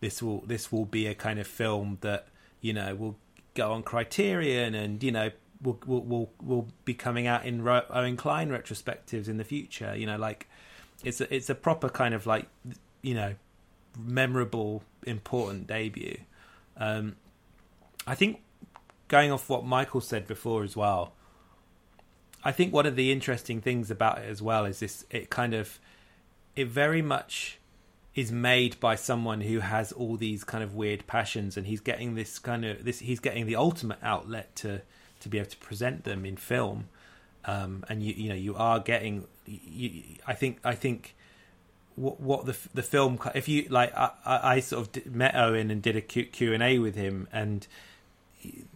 this will this will be a kind of film that you know will go on Criterion and you know will will will, will be coming out in Owen Kline retrospectives in the future. You know, like it's a it's a proper kind of like you know memorable, important debut. Um, I think going off what Michael said before as well. I think one of the interesting things about it as well is this: it kind of, it very much is made by someone who has all these kind of weird passions, and he's getting this kind of this. He's getting the ultimate outlet to to be able to present them in film, um, and you you know you are getting. You, I think I think what, what the the film if you like I, I sort of met Owen and did a Q and A with him and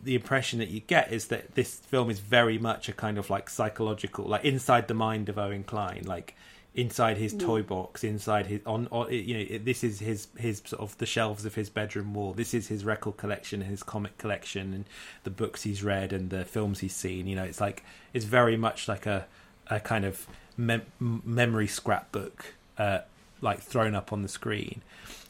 the impression that you get is that this film is very much a kind of like psychological like inside the mind of Owen Kline like inside his mm. toy box inside his on, on you know this is his his sort of the shelves of his bedroom wall. This is his record collection his comic collection and the books he's read and the films he's seen you know it's like it's very much like a a kind of mem- memory scrapbook uh, like thrown up on the screen.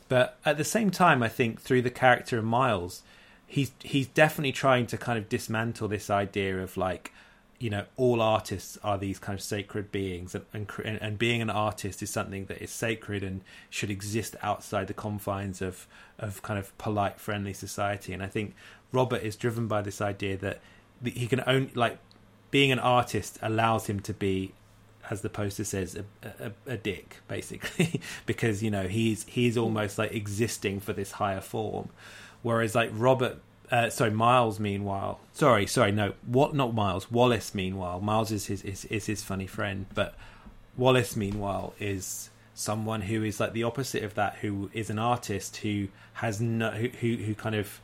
But at the same time, I think through the character of Miles, he's he's definitely trying to kind of dismantle this idea of like you know all artists are these kind of sacred beings and, and and being an artist is something that is sacred and should exist outside the confines of of kind of polite friendly society and i think robert is driven by this idea that he can only like being an artist allows him to be as the poster says, a, a, a dick, basically, because you know he's he's almost like existing for this higher form, whereas like Robert, uh, sorry, Miles, meanwhile, sorry, sorry, no, what, not Miles, Wallace, meanwhile, Miles is his is, is his funny friend, but Wallace, meanwhile, is someone who is like the opposite of that, who is an artist who has no, who who, kind of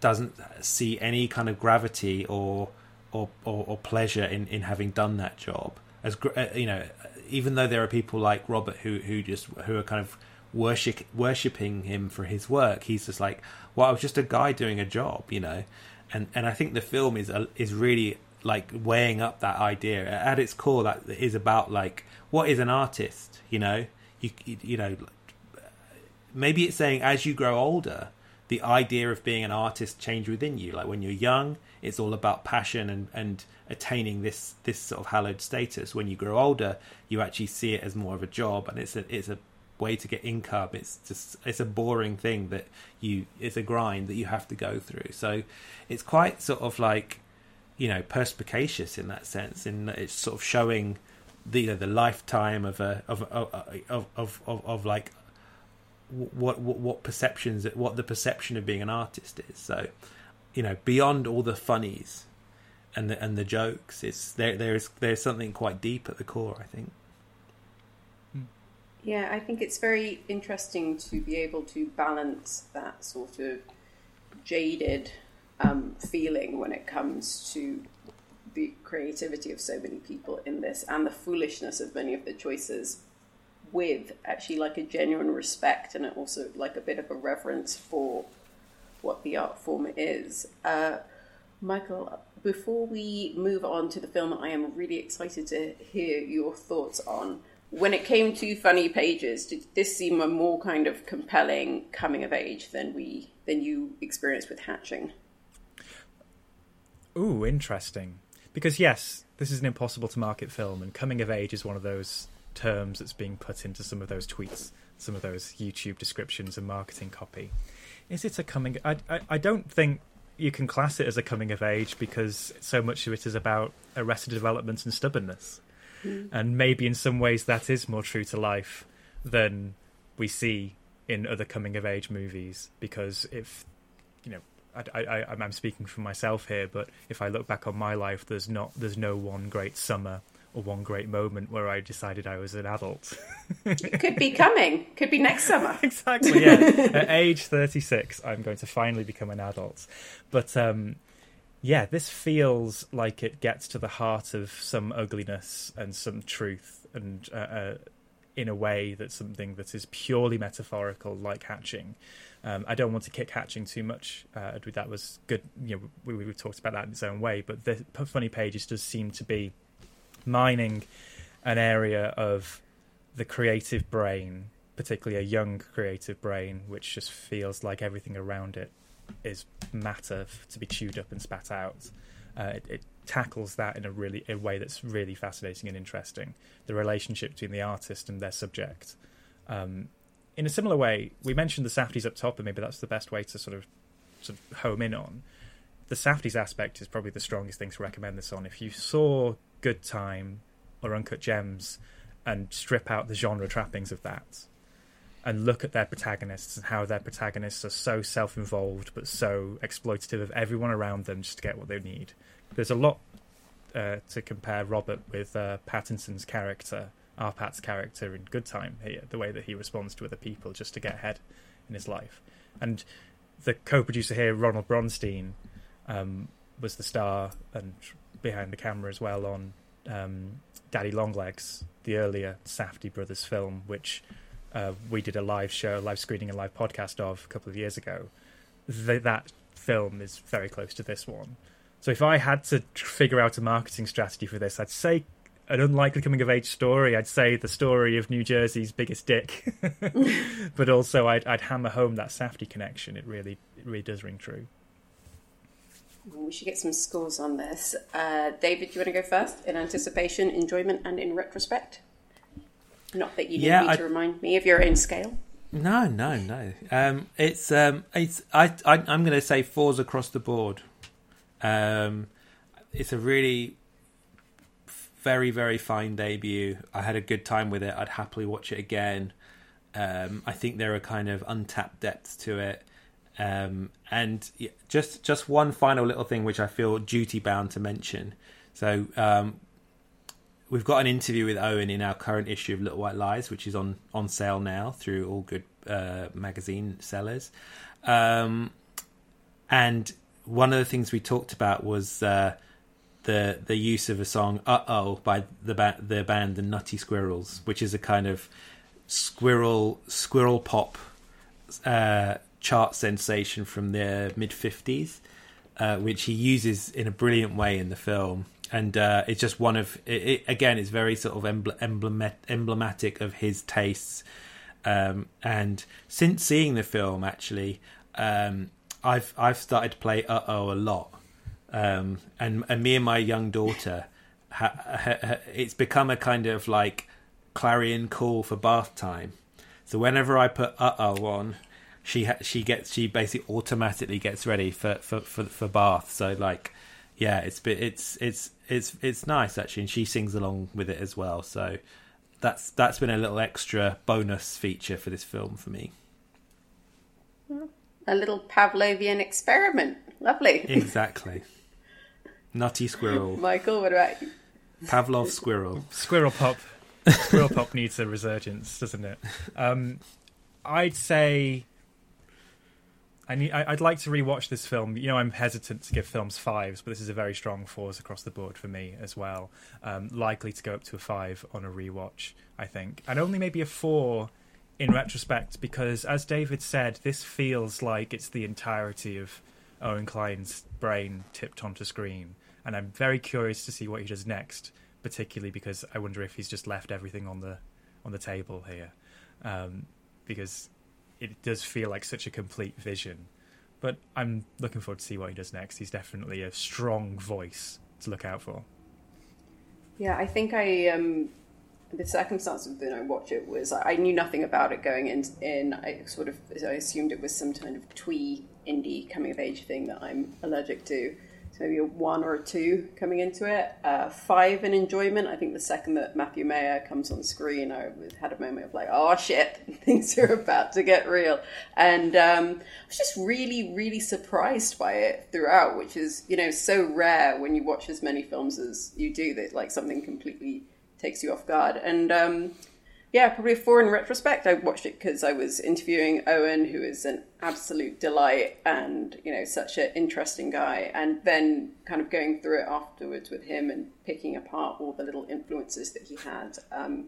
doesn't see any kind of gravity or or, or, or pleasure in, in having done that job as uh, you know, even though there are people like Robert who who just who are kind of worship worshiping him for his work, he's just like, well, I was just a guy doing a job, you know, and and I think the film is a, is really like weighing up that idea at its core. That is about like what is an artist, you know, you you, know, maybe it's saying as you grow older, the idea of being an artist change within you. Like when you're young, it's all about passion and and attaining this this sort of hallowed status. When you grow older, you actually see it as more of a job, and it's a it's a way to get income. It's just it's a boring thing that you it's a grind that you have to go through. So it's quite sort of like you know perspicacious in that sense, in that it's sort of showing the you know, the lifetime of a of of of of, of, of like what, what what perceptions what the perception of being an artist is. So you know beyond all the funnies and the and the jokes. It's there. There's there's something quite deep at the core. I think. Yeah, I think it's very interesting to be able to balance that sort of jaded um, feeling when it comes to the creativity of so many people in this and the foolishness of many of the choices with actually like a genuine respect and also like a bit of a reverence for what the art form is. Uh, Michael, before we move on to the film, I am really excited to hear your thoughts on. When it came to funny pages, did this seem a more kind of compelling coming of age than we than you experienced with Hatching? Ooh, interesting. Because yes, this is an impossible to market film, and coming of age is one of those terms that's being put into some of those tweets, some of those YouTube descriptions and marketing copy. Is it a coming? I, I, I don't think you can class it as a coming of age because so much of it is about arrested development and stubbornness. Mm. And maybe in some ways that is more true to life than we see in other coming of age movies. Because if, you know, I, I, I'm speaking for myself here, but if I look back on my life, there's not, there's no one great summer or one great moment where I decided I was an adult. it could be coming. Could be next summer. exactly. Yeah. At age 36, I'm going to finally become an adult. But um, yeah, this feels like it gets to the heart of some ugliness and some truth, and uh, uh, in a way that's something that is purely metaphorical, like hatching. Um, I don't want to kick hatching too much. Uh, that was good. You know, we, we talked about that in its own way, but the funny pages does seem to be mining an area of the creative brain, particularly a young creative brain, which just feels like everything around it is matter to be chewed up and spat out. Uh, it, it, tackles that in a really a way that's really fascinating and interesting. The relationship between the artist and their subject. Um, in a similar way, we mentioned the Safdies up top, and maybe that's the best way to sort of sort of home in on. The Safdies aspect is probably the strongest thing to recommend this on. If you saw Good Time or Uncut Gems and strip out the genre trappings of that, and look at their protagonists and how their protagonists are so self-involved but so exploitative of everyone around them just to get what they need. There's a lot uh, to compare Robert with uh, Pattinson's character, our Pat's character in Good Time here, the way that he responds to other people just to get ahead in his life. And the co-producer here, Ronald Bronstein, um, was the star and behind the camera as well on um, Daddy Longlegs, the earlier Safdie brothers film, which uh, we did a live show, live screening, and live podcast of a couple of years ago. that film is very close to this one. So if I had to figure out a marketing strategy for this, I'd say an unlikely coming of age story. I'd say the story of New Jersey's biggest dick, but also I'd, I'd, hammer home that Safdie connection. It really, it really does ring true. We should get some scores on this. Uh, David, do you want to go first? In anticipation, enjoyment, and in retrospect. Not that you need yeah, me I... to remind me of your own scale. No, no, no. Um, it's um, it's I, I am going to say fours across the board. Um, it's a really very very fine debut. I had a good time with it. I'd happily watch it again. Um, I think there are kind of untapped depths to it. Um, and just just one final little thing which I feel duty bound to mention. So um, we've got an interview with Owen in our current issue of Little White Lies, which is on on sale now through all good uh, magazine sellers. Um, and one of the things we talked about was uh, the the use of a song "Uh Oh" by the ba- the band The Nutty Squirrels, which is a kind of squirrel squirrel pop uh, chart sensation from the mid fifties, uh, which he uses in a brilliant way in the film. And uh, it's just one of it, it, again it's very sort of emblem, emblematic of his tastes. Um, and since seeing the film actually um, I've I've started to play uh oh a lot. Um, and and me and my young daughter ha, ha, ha, it's become a kind of like clarion call for bath time. So whenever I put uh oh on she she gets she basically automatically gets ready for for for, for bath so like yeah, it's it's it's it's it's nice actually, and she sings along with it as well. So that's that's been a little extra bonus feature for this film for me. A little Pavlovian experiment. Lovely. Exactly. Nutty squirrel. Michael, what about you? Pavlov squirrel. Squirrel pop. Squirrel pop needs a resurgence, doesn't it? Um, I'd say I need, I, would like to rewatch this film. You know, I'm hesitant to give films fives, but this is a very strong fours across the board for me as well. Um, likely to go up to a five on a rewatch, I think, and only maybe a four in retrospect because, as David said, this feels like it's the entirety of Owen Kline's brain tipped onto screen, and I'm very curious to see what he does next. Particularly because I wonder if he's just left everything on the on the table here, um, because it does feel like such a complete vision. But I'm looking forward to see what he does next. He's definitely a strong voice to look out for. Yeah, I think I um, the circumstance of when I watched it was I knew nothing about it going in. In I sort of I assumed it was some kind of twee indie coming of age thing that I'm allergic to maybe a one or a two coming into it. Uh, five in enjoyment. I think the second that Matthew Maher comes on screen, I had a moment of like, oh shit, things are about to get real. And um, I was just really, really surprised by it throughout, which is, you know, so rare when you watch as many films as you do that like something completely takes you off guard. And um, yeah, probably a four in retrospect. I watched it because I was interviewing Owen, who is an absolute delight and, you know, such an interesting guy. And then kind of going through it afterwards with him and picking apart all the little influences that he had. Um,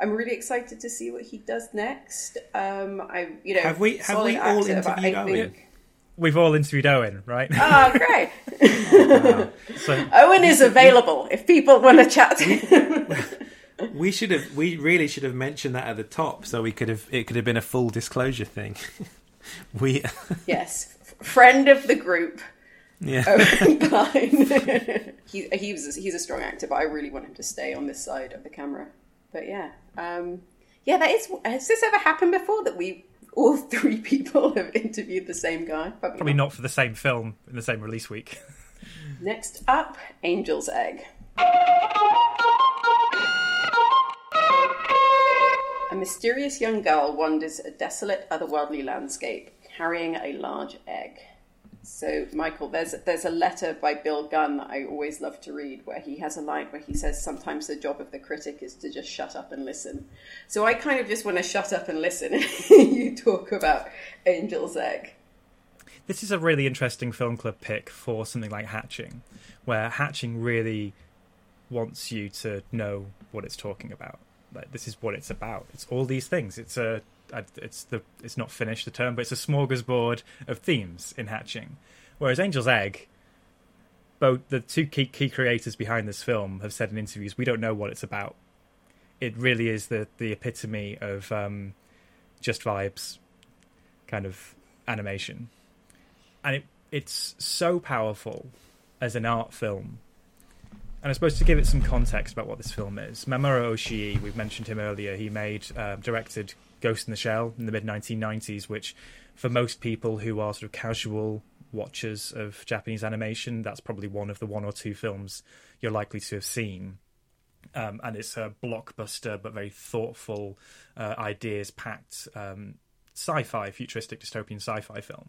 I'm really excited to see what he does next. Um, I, you know, have we have we all interviewed Owen? We've all interviewed Owen, right? Oh, great! oh, wow. so, Owen is available if people want to chat to him we should have. We really should have mentioned that at the top, so we could have. It could have been a full disclosure thing. we yes, friend of the group, Yeah. Oh, fine. he, he was he's a strong actor, but I really want him to stay on this side of the camera. But yeah, um, yeah, that is. Has this ever happened before that we all three people have interviewed the same guy? Probably, Probably not for the same film in the same release week. Next up, Angel's Egg. A mysterious young girl wanders a desolate, otherworldly landscape, carrying a large egg. So, Michael, there's there's a letter by Bill Gunn that I always love to read, where he has a line where he says, "Sometimes the job of the critic is to just shut up and listen." So I kind of just want to shut up and listen. you talk about Angel's Egg. This is a really interesting film club pick for something like Hatching, where Hatching really wants you to know what it's talking about. Like this is what it's about. It's all these things. It's a it's the it's not finished the term, but it's a smorgasbord of themes in Hatching. Whereas Angel's Egg, both the two key, key creators behind this film have said in interviews, we don't know what it's about. It really is the the epitome of um, just vibes, kind of animation, and it it's so powerful as an art film and I suppose to give it some context about what this film is, Mamoru Oshii, we've mentioned him earlier. He made, uh, directed Ghost in the Shell in the mid 1990s, which, for most people who are sort of casual watchers of Japanese animation, that's probably one of the one or two films you're likely to have seen. Um, and it's a blockbuster, but very thoughtful, uh, ideas packed um, sci fi, futuristic dystopian sci fi film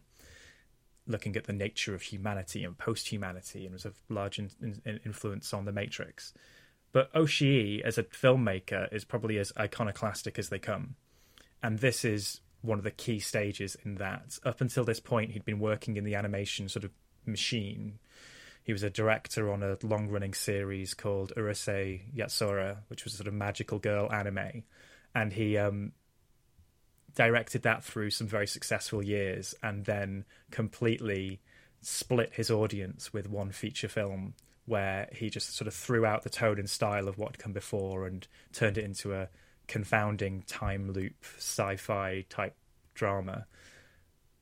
looking at the nature of humanity and post humanity and was a large in, in, influence on The Matrix. But Oshii, as a filmmaker, is probably as iconoclastic as they come. And this is one of the key stages in that. Up until this point, he'd been working in the animation sort of machine. He was a director on a long running series called Urusei Yatsura, which was a sort of magical girl anime. And he um, directed that through some very successful years and then completely split his audience with one feature film where he just sort of threw out the tone and style of what had come before and turned it into a confounding time loop sci-fi type drama.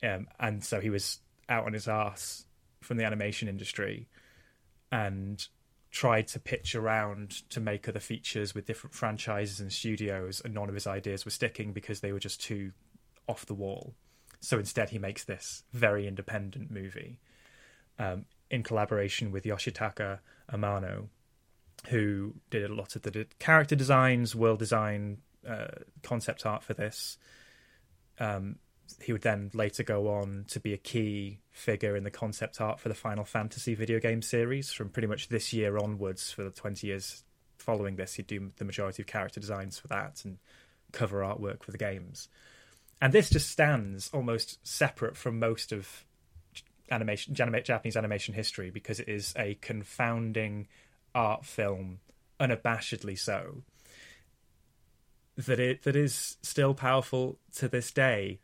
Um, and so he was out on his ass from the animation industry and tried to pitch around to make other features with different franchises and studios, and none of his ideas were sticking because they were just too off the wall. So instead, he makes this very independent movie um, in collaboration with Yoshitaka Amano, who did a lot of the character designs, world design, uh, concept art for this. Um, he would then later go on to be a key figure in the concept art for the Final Fantasy video game series from pretty much this year onwards for the 20 years following this. He'd do the majority of character designs for that and cover artwork for the games. And this just stands almost separate from most of animation Japanese animation history because it is a confounding art film, unabashedly so. That it that is still powerful to this day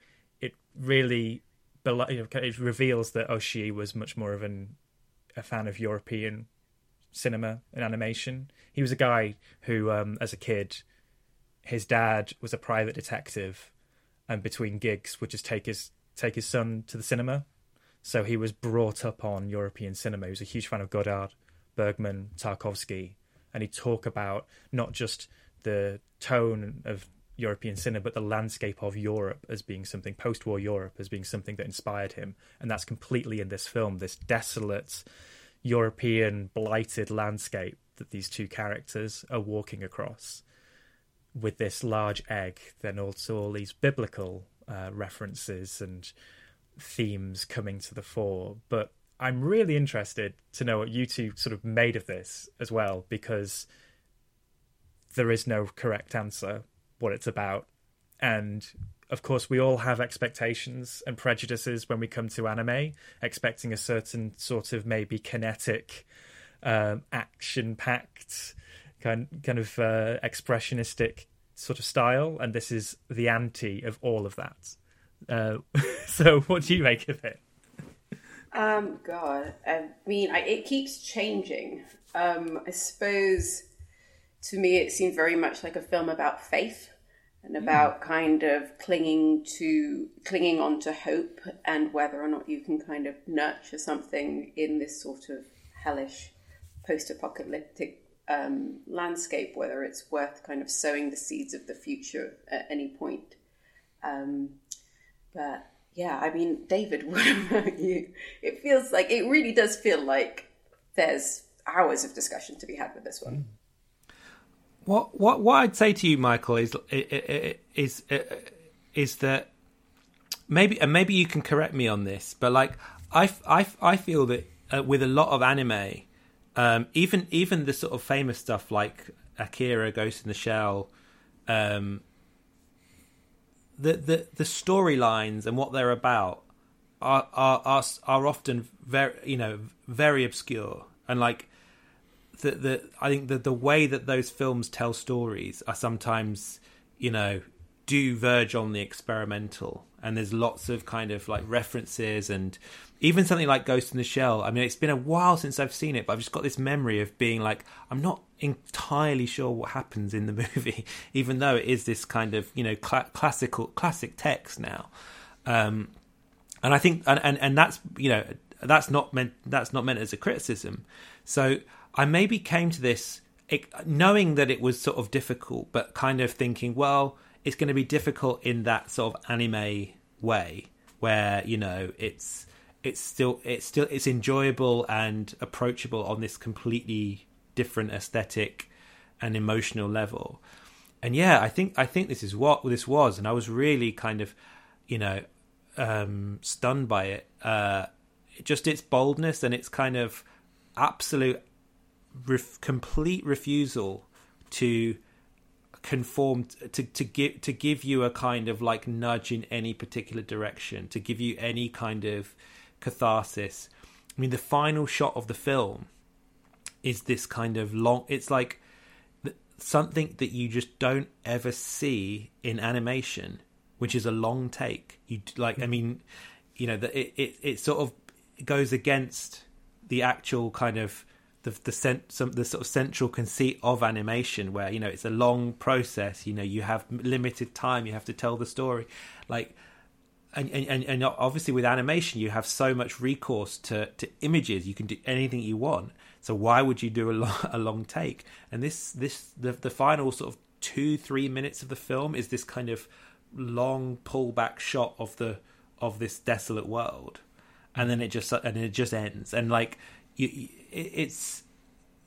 really it reveals that Oshii was much more of an a fan of European cinema and animation. He was a guy who, um, as a kid, his dad was a private detective, and between gigs would just take his take his son to the cinema. So he was brought up on European cinema. He was a huge fan of Godard, Bergman, Tarkovsky, and he'd talk about not just the tone of European cinema, but the landscape of Europe as being something post-war Europe as being something that inspired him, and that's completely in this film. This desolate European blighted landscape that these two characters are walking across, with this large egg, then also all these biblical uh, references and themes coming to the fore. But I'm really interested to know what you two sort of made of this as well, because there is no correct answer what it's about. And of course, we all have expectations and prejudices when we come to anime, expecting a certain sort of maybe kinetic, um, action-packed, kind kind of uh, expressionistic sort of style, and this is the anti of all of that. Uh, so, what do you make of it? Um, God, I mean, I, it keeps changing. Um, I suppose to me, it seemed very much like a film about faith and about kind of clinging to clinging on to hope and whether or not you can kind of nurture something in this sort of hellish post-apocalyptic um, landscape, whether it's worth kind of sowing the seeds of the future at any point. Um, but yeah, I mean, David, what about you? It feels like it really does feel like there's hours of discussion to be had with this one. What what what I'd say to you, Michael, is is is that maybe and maybe you can correct me on this, but like I I I feel that uh, with a lot of anime, um, even even the sort of famous stuff like Akira, Ghost in the Shell, um, the the the storylines and what they're about are, are are are often very you know very obscure. And like the the I think that the way that those films tell stories are sometimes you know do verge on the experimental and there's lots of kind of like references and even something like Ghost in the Shell. I mean, it's been a while since I've seen it, but I've just got this memory of being like, I'm not entirely sure what happens in the movie, even though it is this kind of you know cl- classical classic text now. Um, and I think, and, and and that's you know that's not meant that's not meant as a criticism. So I maybe came to this knowing that it was sort of difficult, but kind of thinking, well, it's going to be difficult in that sort of anime way, where you know it's it's still it's still it's enjoyable and approachable on this completely different aesthetic and emotional level. And yeah, I think I think this is what this was, and I was really kind of, you know, um, stunned by it. Uh, just its boldness and its kind of absolute, ref- complete refusal to conform to to give to give you a kind of like nudge in any particular direction, to give you any kind of catharsis. I mean, the final shot of the film is this kind of long. It's like something that you just don't ever see in animation, which is a long take. You like, I mean, you know, that it, it it sort of goes against the actual kind of the the some the sort of central conceit of animation, where you know it's a long process. You know, you have limited time. You have to tell the story, like and, and and obviously with animation you have so much recourse to to images you can do anything you want so why would you do a long, a long take and this this the the final sort of 2 3 minutes of the film is this kind of long pullback shot of the of this desolate world and then it just and it just ends and like you, it, it's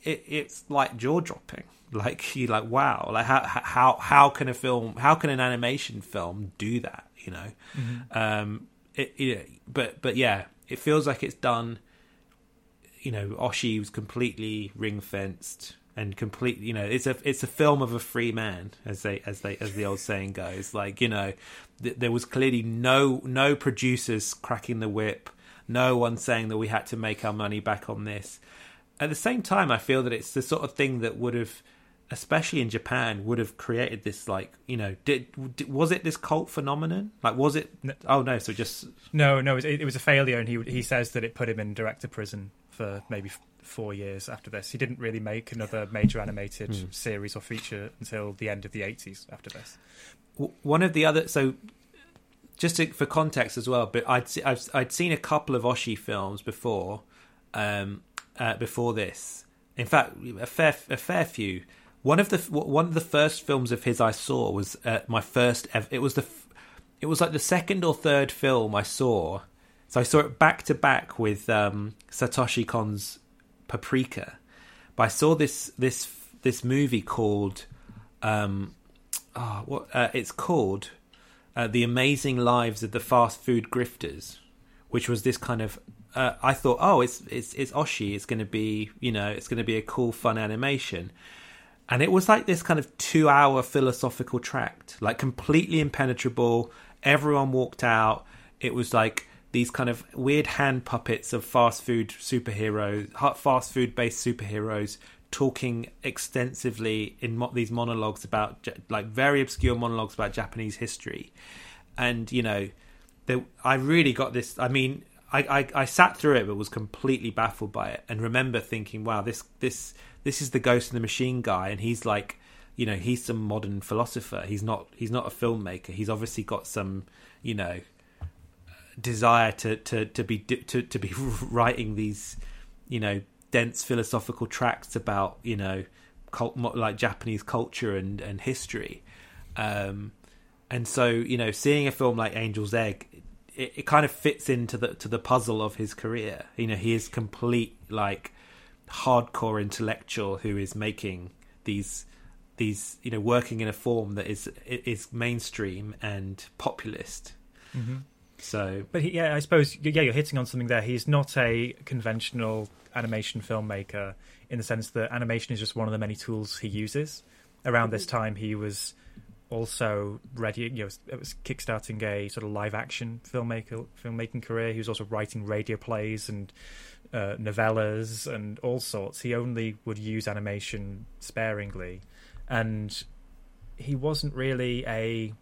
it, it's like jaw dropping like you like wow like how how how can a film how can an animation film do that you know. Mm-hmm. Um, it, it, but but yeah, it feels like it's done. You know, Oshii was completely ring fenced and completely. You know, it's a it's a film of a free man, as they as they as the old saying goes. Like you know, th- there was clearly no no producers cracking the whip, no one saying that we had to make our money back on this. At the same time, I feel that it's the sort of thing that would have especially in Japan, would have created this like you know did, did was it this cult phenomenon? Like was it? No, oh no, so just no, no. It, it was a failure, and he he says that it put him in director prison for maybe four years after this. He didn't really make another major animated mm. series or feature until the end of the eighties. After this, one of the other so. Just to, for context as well, but I'd I've, I'd seen a couple of Oshii films before, um, uh, before this. In fact, a fair a fair few one of the one of the first films of his I saw was uh, my first. It was the it was like the second or third film I saw. So I saw it back to back with um, Satoshi Kon's Paprika. But I saw this this this movie called um, oh, what uh, it's called uh, The Amazing Lives of the Fast Food Grifters, which was this kind of uh, I thought, oh, it's it's it's Oshii. It's going to be you know it's going to be a cool fun animation. And it was like this kind of two hour philosophical tract like completely impenetrable. Everyone walked out. It was like these kind of weird hand puppets of fast food superheroes fast food based superheroes talking extensively in mo- these monologues about like very obscure monologues about japanese history and you know there, i really got this i mean I, I, I sat through it but was completely baffled by it and remember thinking wow this this this is the Ghost in the Machine guy, and he's like you know he's some modern philosopher. He's not he's not a filmmaker. He's obviously got some you know desire to to to be to to be writing these you know dense philosophical tracts about you know cult, like Japanese culture and and history. Um, and so you know, seeing a film like Angel's Egg, it, it, kind of fits into the to the puzzle of his career. You know, he is complete like hardcore intellectual who is making these these you know working in a form that is is mainstream and populist. Mm-hmm. So, but he, yeah, I suppose yeah, you're hitting on something there. He's not a conventional animation filmmaker in the sense that animation is just one of the many tools he uses. Around this time, he was also ready. You know, it was kickstarting a sort of live action filmmaker filmmaking career. He was also writing radio plays and uh, novellas and all sorts. He only would use animation sparingly, and he wasn't really a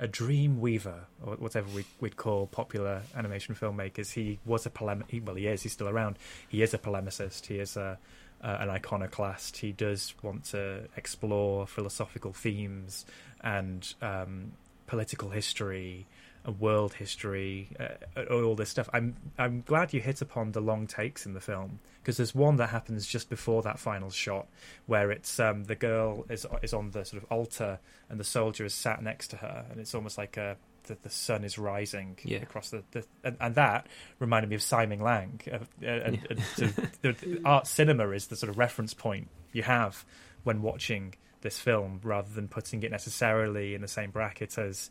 a dream weaver or whatever we, would call popular animation filmmakers. He was a polemic. Well, he is. He's still around. He is a polemicist. He is a, an iconoclast. He does want to explore philosophical themes and um, political history world history, uh, all this stuff. I'm I'm glad you hit upon the long takes in the film because there's one that happens just before that final shot where it's um, the girl is is on the sort of altar and the soldier is sat next to her and it's almost like a the, the sun is rising yeah. across the, the and, and, that reminded me of Simon Lang uh, and, yeah. and so the, the art cinema is the sort of reference point you have when watching this film rather than putting it necessarily in the same bracket as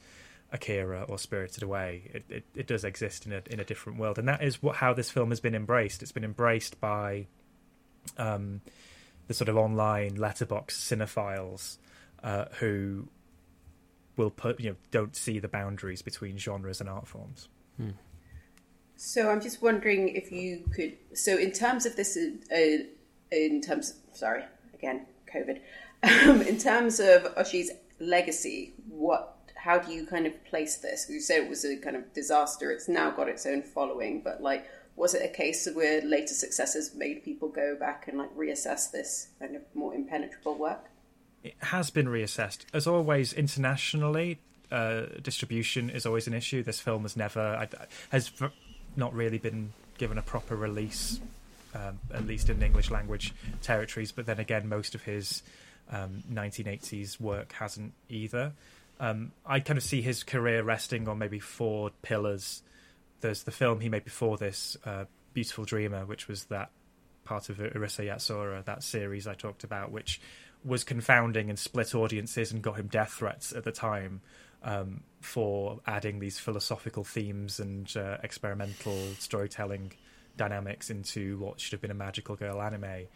Akira or Spirited Away. It, it, it does exist in a in a different world, and that is what how this film has been embraced. It's been embraced by um, the sort of online Letterboxd cinephiles uh, who will put you know don't see the boundaries between genres and art forms. Hmm. So I'm just wondering if you could. So in terms of this, uh, in terms, sorry, again, COVID. Um, in terms of Oshii's legacy, what how do you kind of place this? You said it was a kind of disaster. It's now got its own following, but like, was it a case where later successes made people go back and like reassess this kind of more impenetrable work? It has been reassessed. As always, internationally, uh, distribution is always an issue. This film has never has not really been given a proper release, um, at least in English language territories. But then again, most of his um, 1980s work hasn't either. Um, I kind of see his career resting on maybe four pillars. There's the film he made before this, uh, Beautiful Dreamer, which was that part of Urusei Yatsura, that series I talked about, which was confounding and split audiences and got him death threats at the time um, for adding these philosophical themes and uh, experimental storytelling dynamics into what should have been a magical girl anime.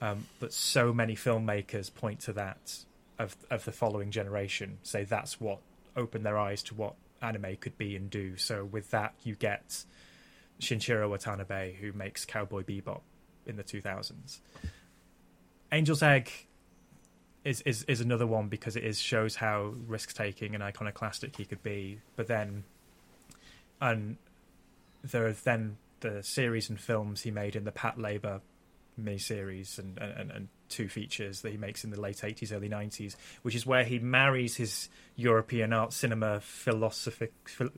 Um, but so many filmmakers point to that of of the following generation say that's what opened their eyes to what anime could be and do. So with that, you get Shinichiro Watanabe, who makes Cowboy Bebop in the 2000s. Angel's Egg is, is is another one because it is shows how risk taking and iconoclastic he could be. But then, and there are then the series and films he made in the Patlabor miniseries and, and, and two features that he makes in the late 80s, early 90s, which is where he marries his European art cinema philosophic,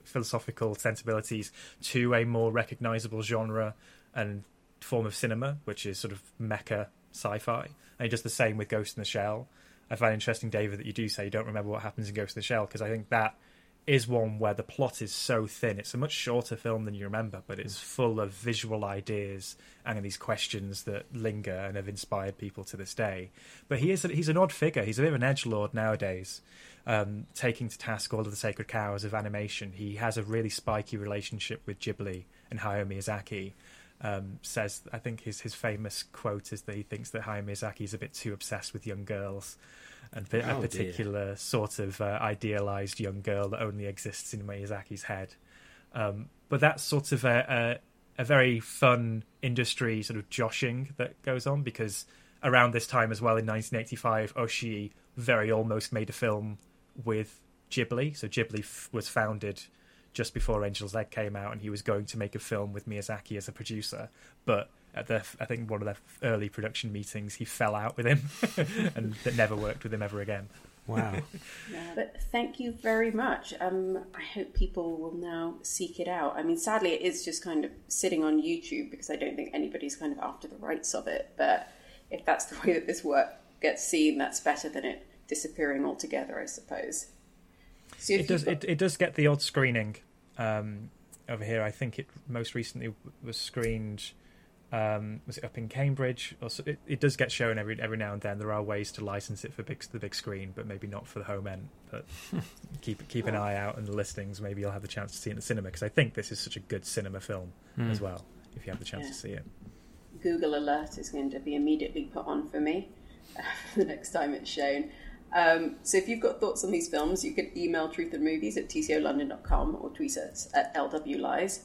philosophical sensibilities to a more recognizable genre and form of cinema, which is sort of mecha sci fi. And he does the same with Ghost in the Shell. I find interesting, David, that you do say you don't remember what happens in Ghost in the Shell, because I think that is one where the plot is so thin. It's a much shorter film than you remember, but it's full of visual ideas and of these questions that linger and have inspired people to this day. But he is a, he's an odd figure. He's a bit of an edge lord nowadays, um, taking to task all of the sacred cows of animation. He has a really spiky relationship with Ghibli and Hayao Miyazaki. Um, says I think his his famous quote is that he thinks that Hayao Miyazaki is a bit too obsessed with young girls and oh, a particular dear. sort of uh, idealized young girl that only exists in Miyazaki's head. Um, but that's sort of a, a, a, very fun industry sort of joshing that goes on because around this time as well in 1985, Oshii very almost made a film with Ghibli. So Ghibli f- was founded just before Angel's Egg came out, and he was going to make a film with Miyazaki as a producer, but at the I think one of their early production meetings, he fell out with him, and that never worked with him ever again. Wow. Yeah, but thank you very much. Um, I hope people will now seek it out. I mean, sadly, it is just kind of sitting on YouTube because I don't think anybody's kind of after the rights of it. But if that's the way that this work gets seen, that's better than it disappearing altogether, I suppose. So it does. Got... It, it does get the odd screening um, over here. I think it most recently was screened um, was it up in Cambridge? Also, it, it, does get shown every every now and then. There are ways to license it for big, the big screen, but maybe not for the home end. But keep keep an eye out on the listings. Maybe you'll have the chance to see it in the cinema because I think this is such a good cinema film mm. as well. If you have the chance yeah. to see it, Google Alert is going to be immediately put on for me uh, the next time it's shown. Um, so if you've got thoughts on these films, you can email truthandmovies at tcolondon.com or tweet us at lwlies.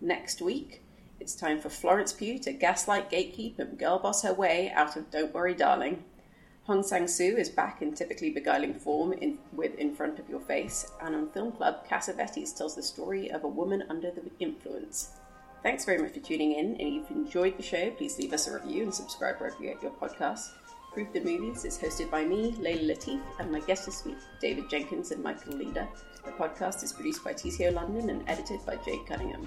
Next week, it's time for Florence Pugh to gaslight, gatekeep, and girl boss her way out of Don't Worry, Darling. Hong Sang-soo is back in typically beguiling form in, with In Front of Your Face, and on Film Club, Cassavetes tells the story of a woman under the influence. Thanks very much for tuning in, and if you've enjoyed the show, please leave us a review and subscribe wherever you get your podcasts. Truth and Movies is hosted by me, Leila Latif, and my guests this week, David Jenkins and Michael Leader. The podcast is produced by TCO London and edited by Jake Cunningham.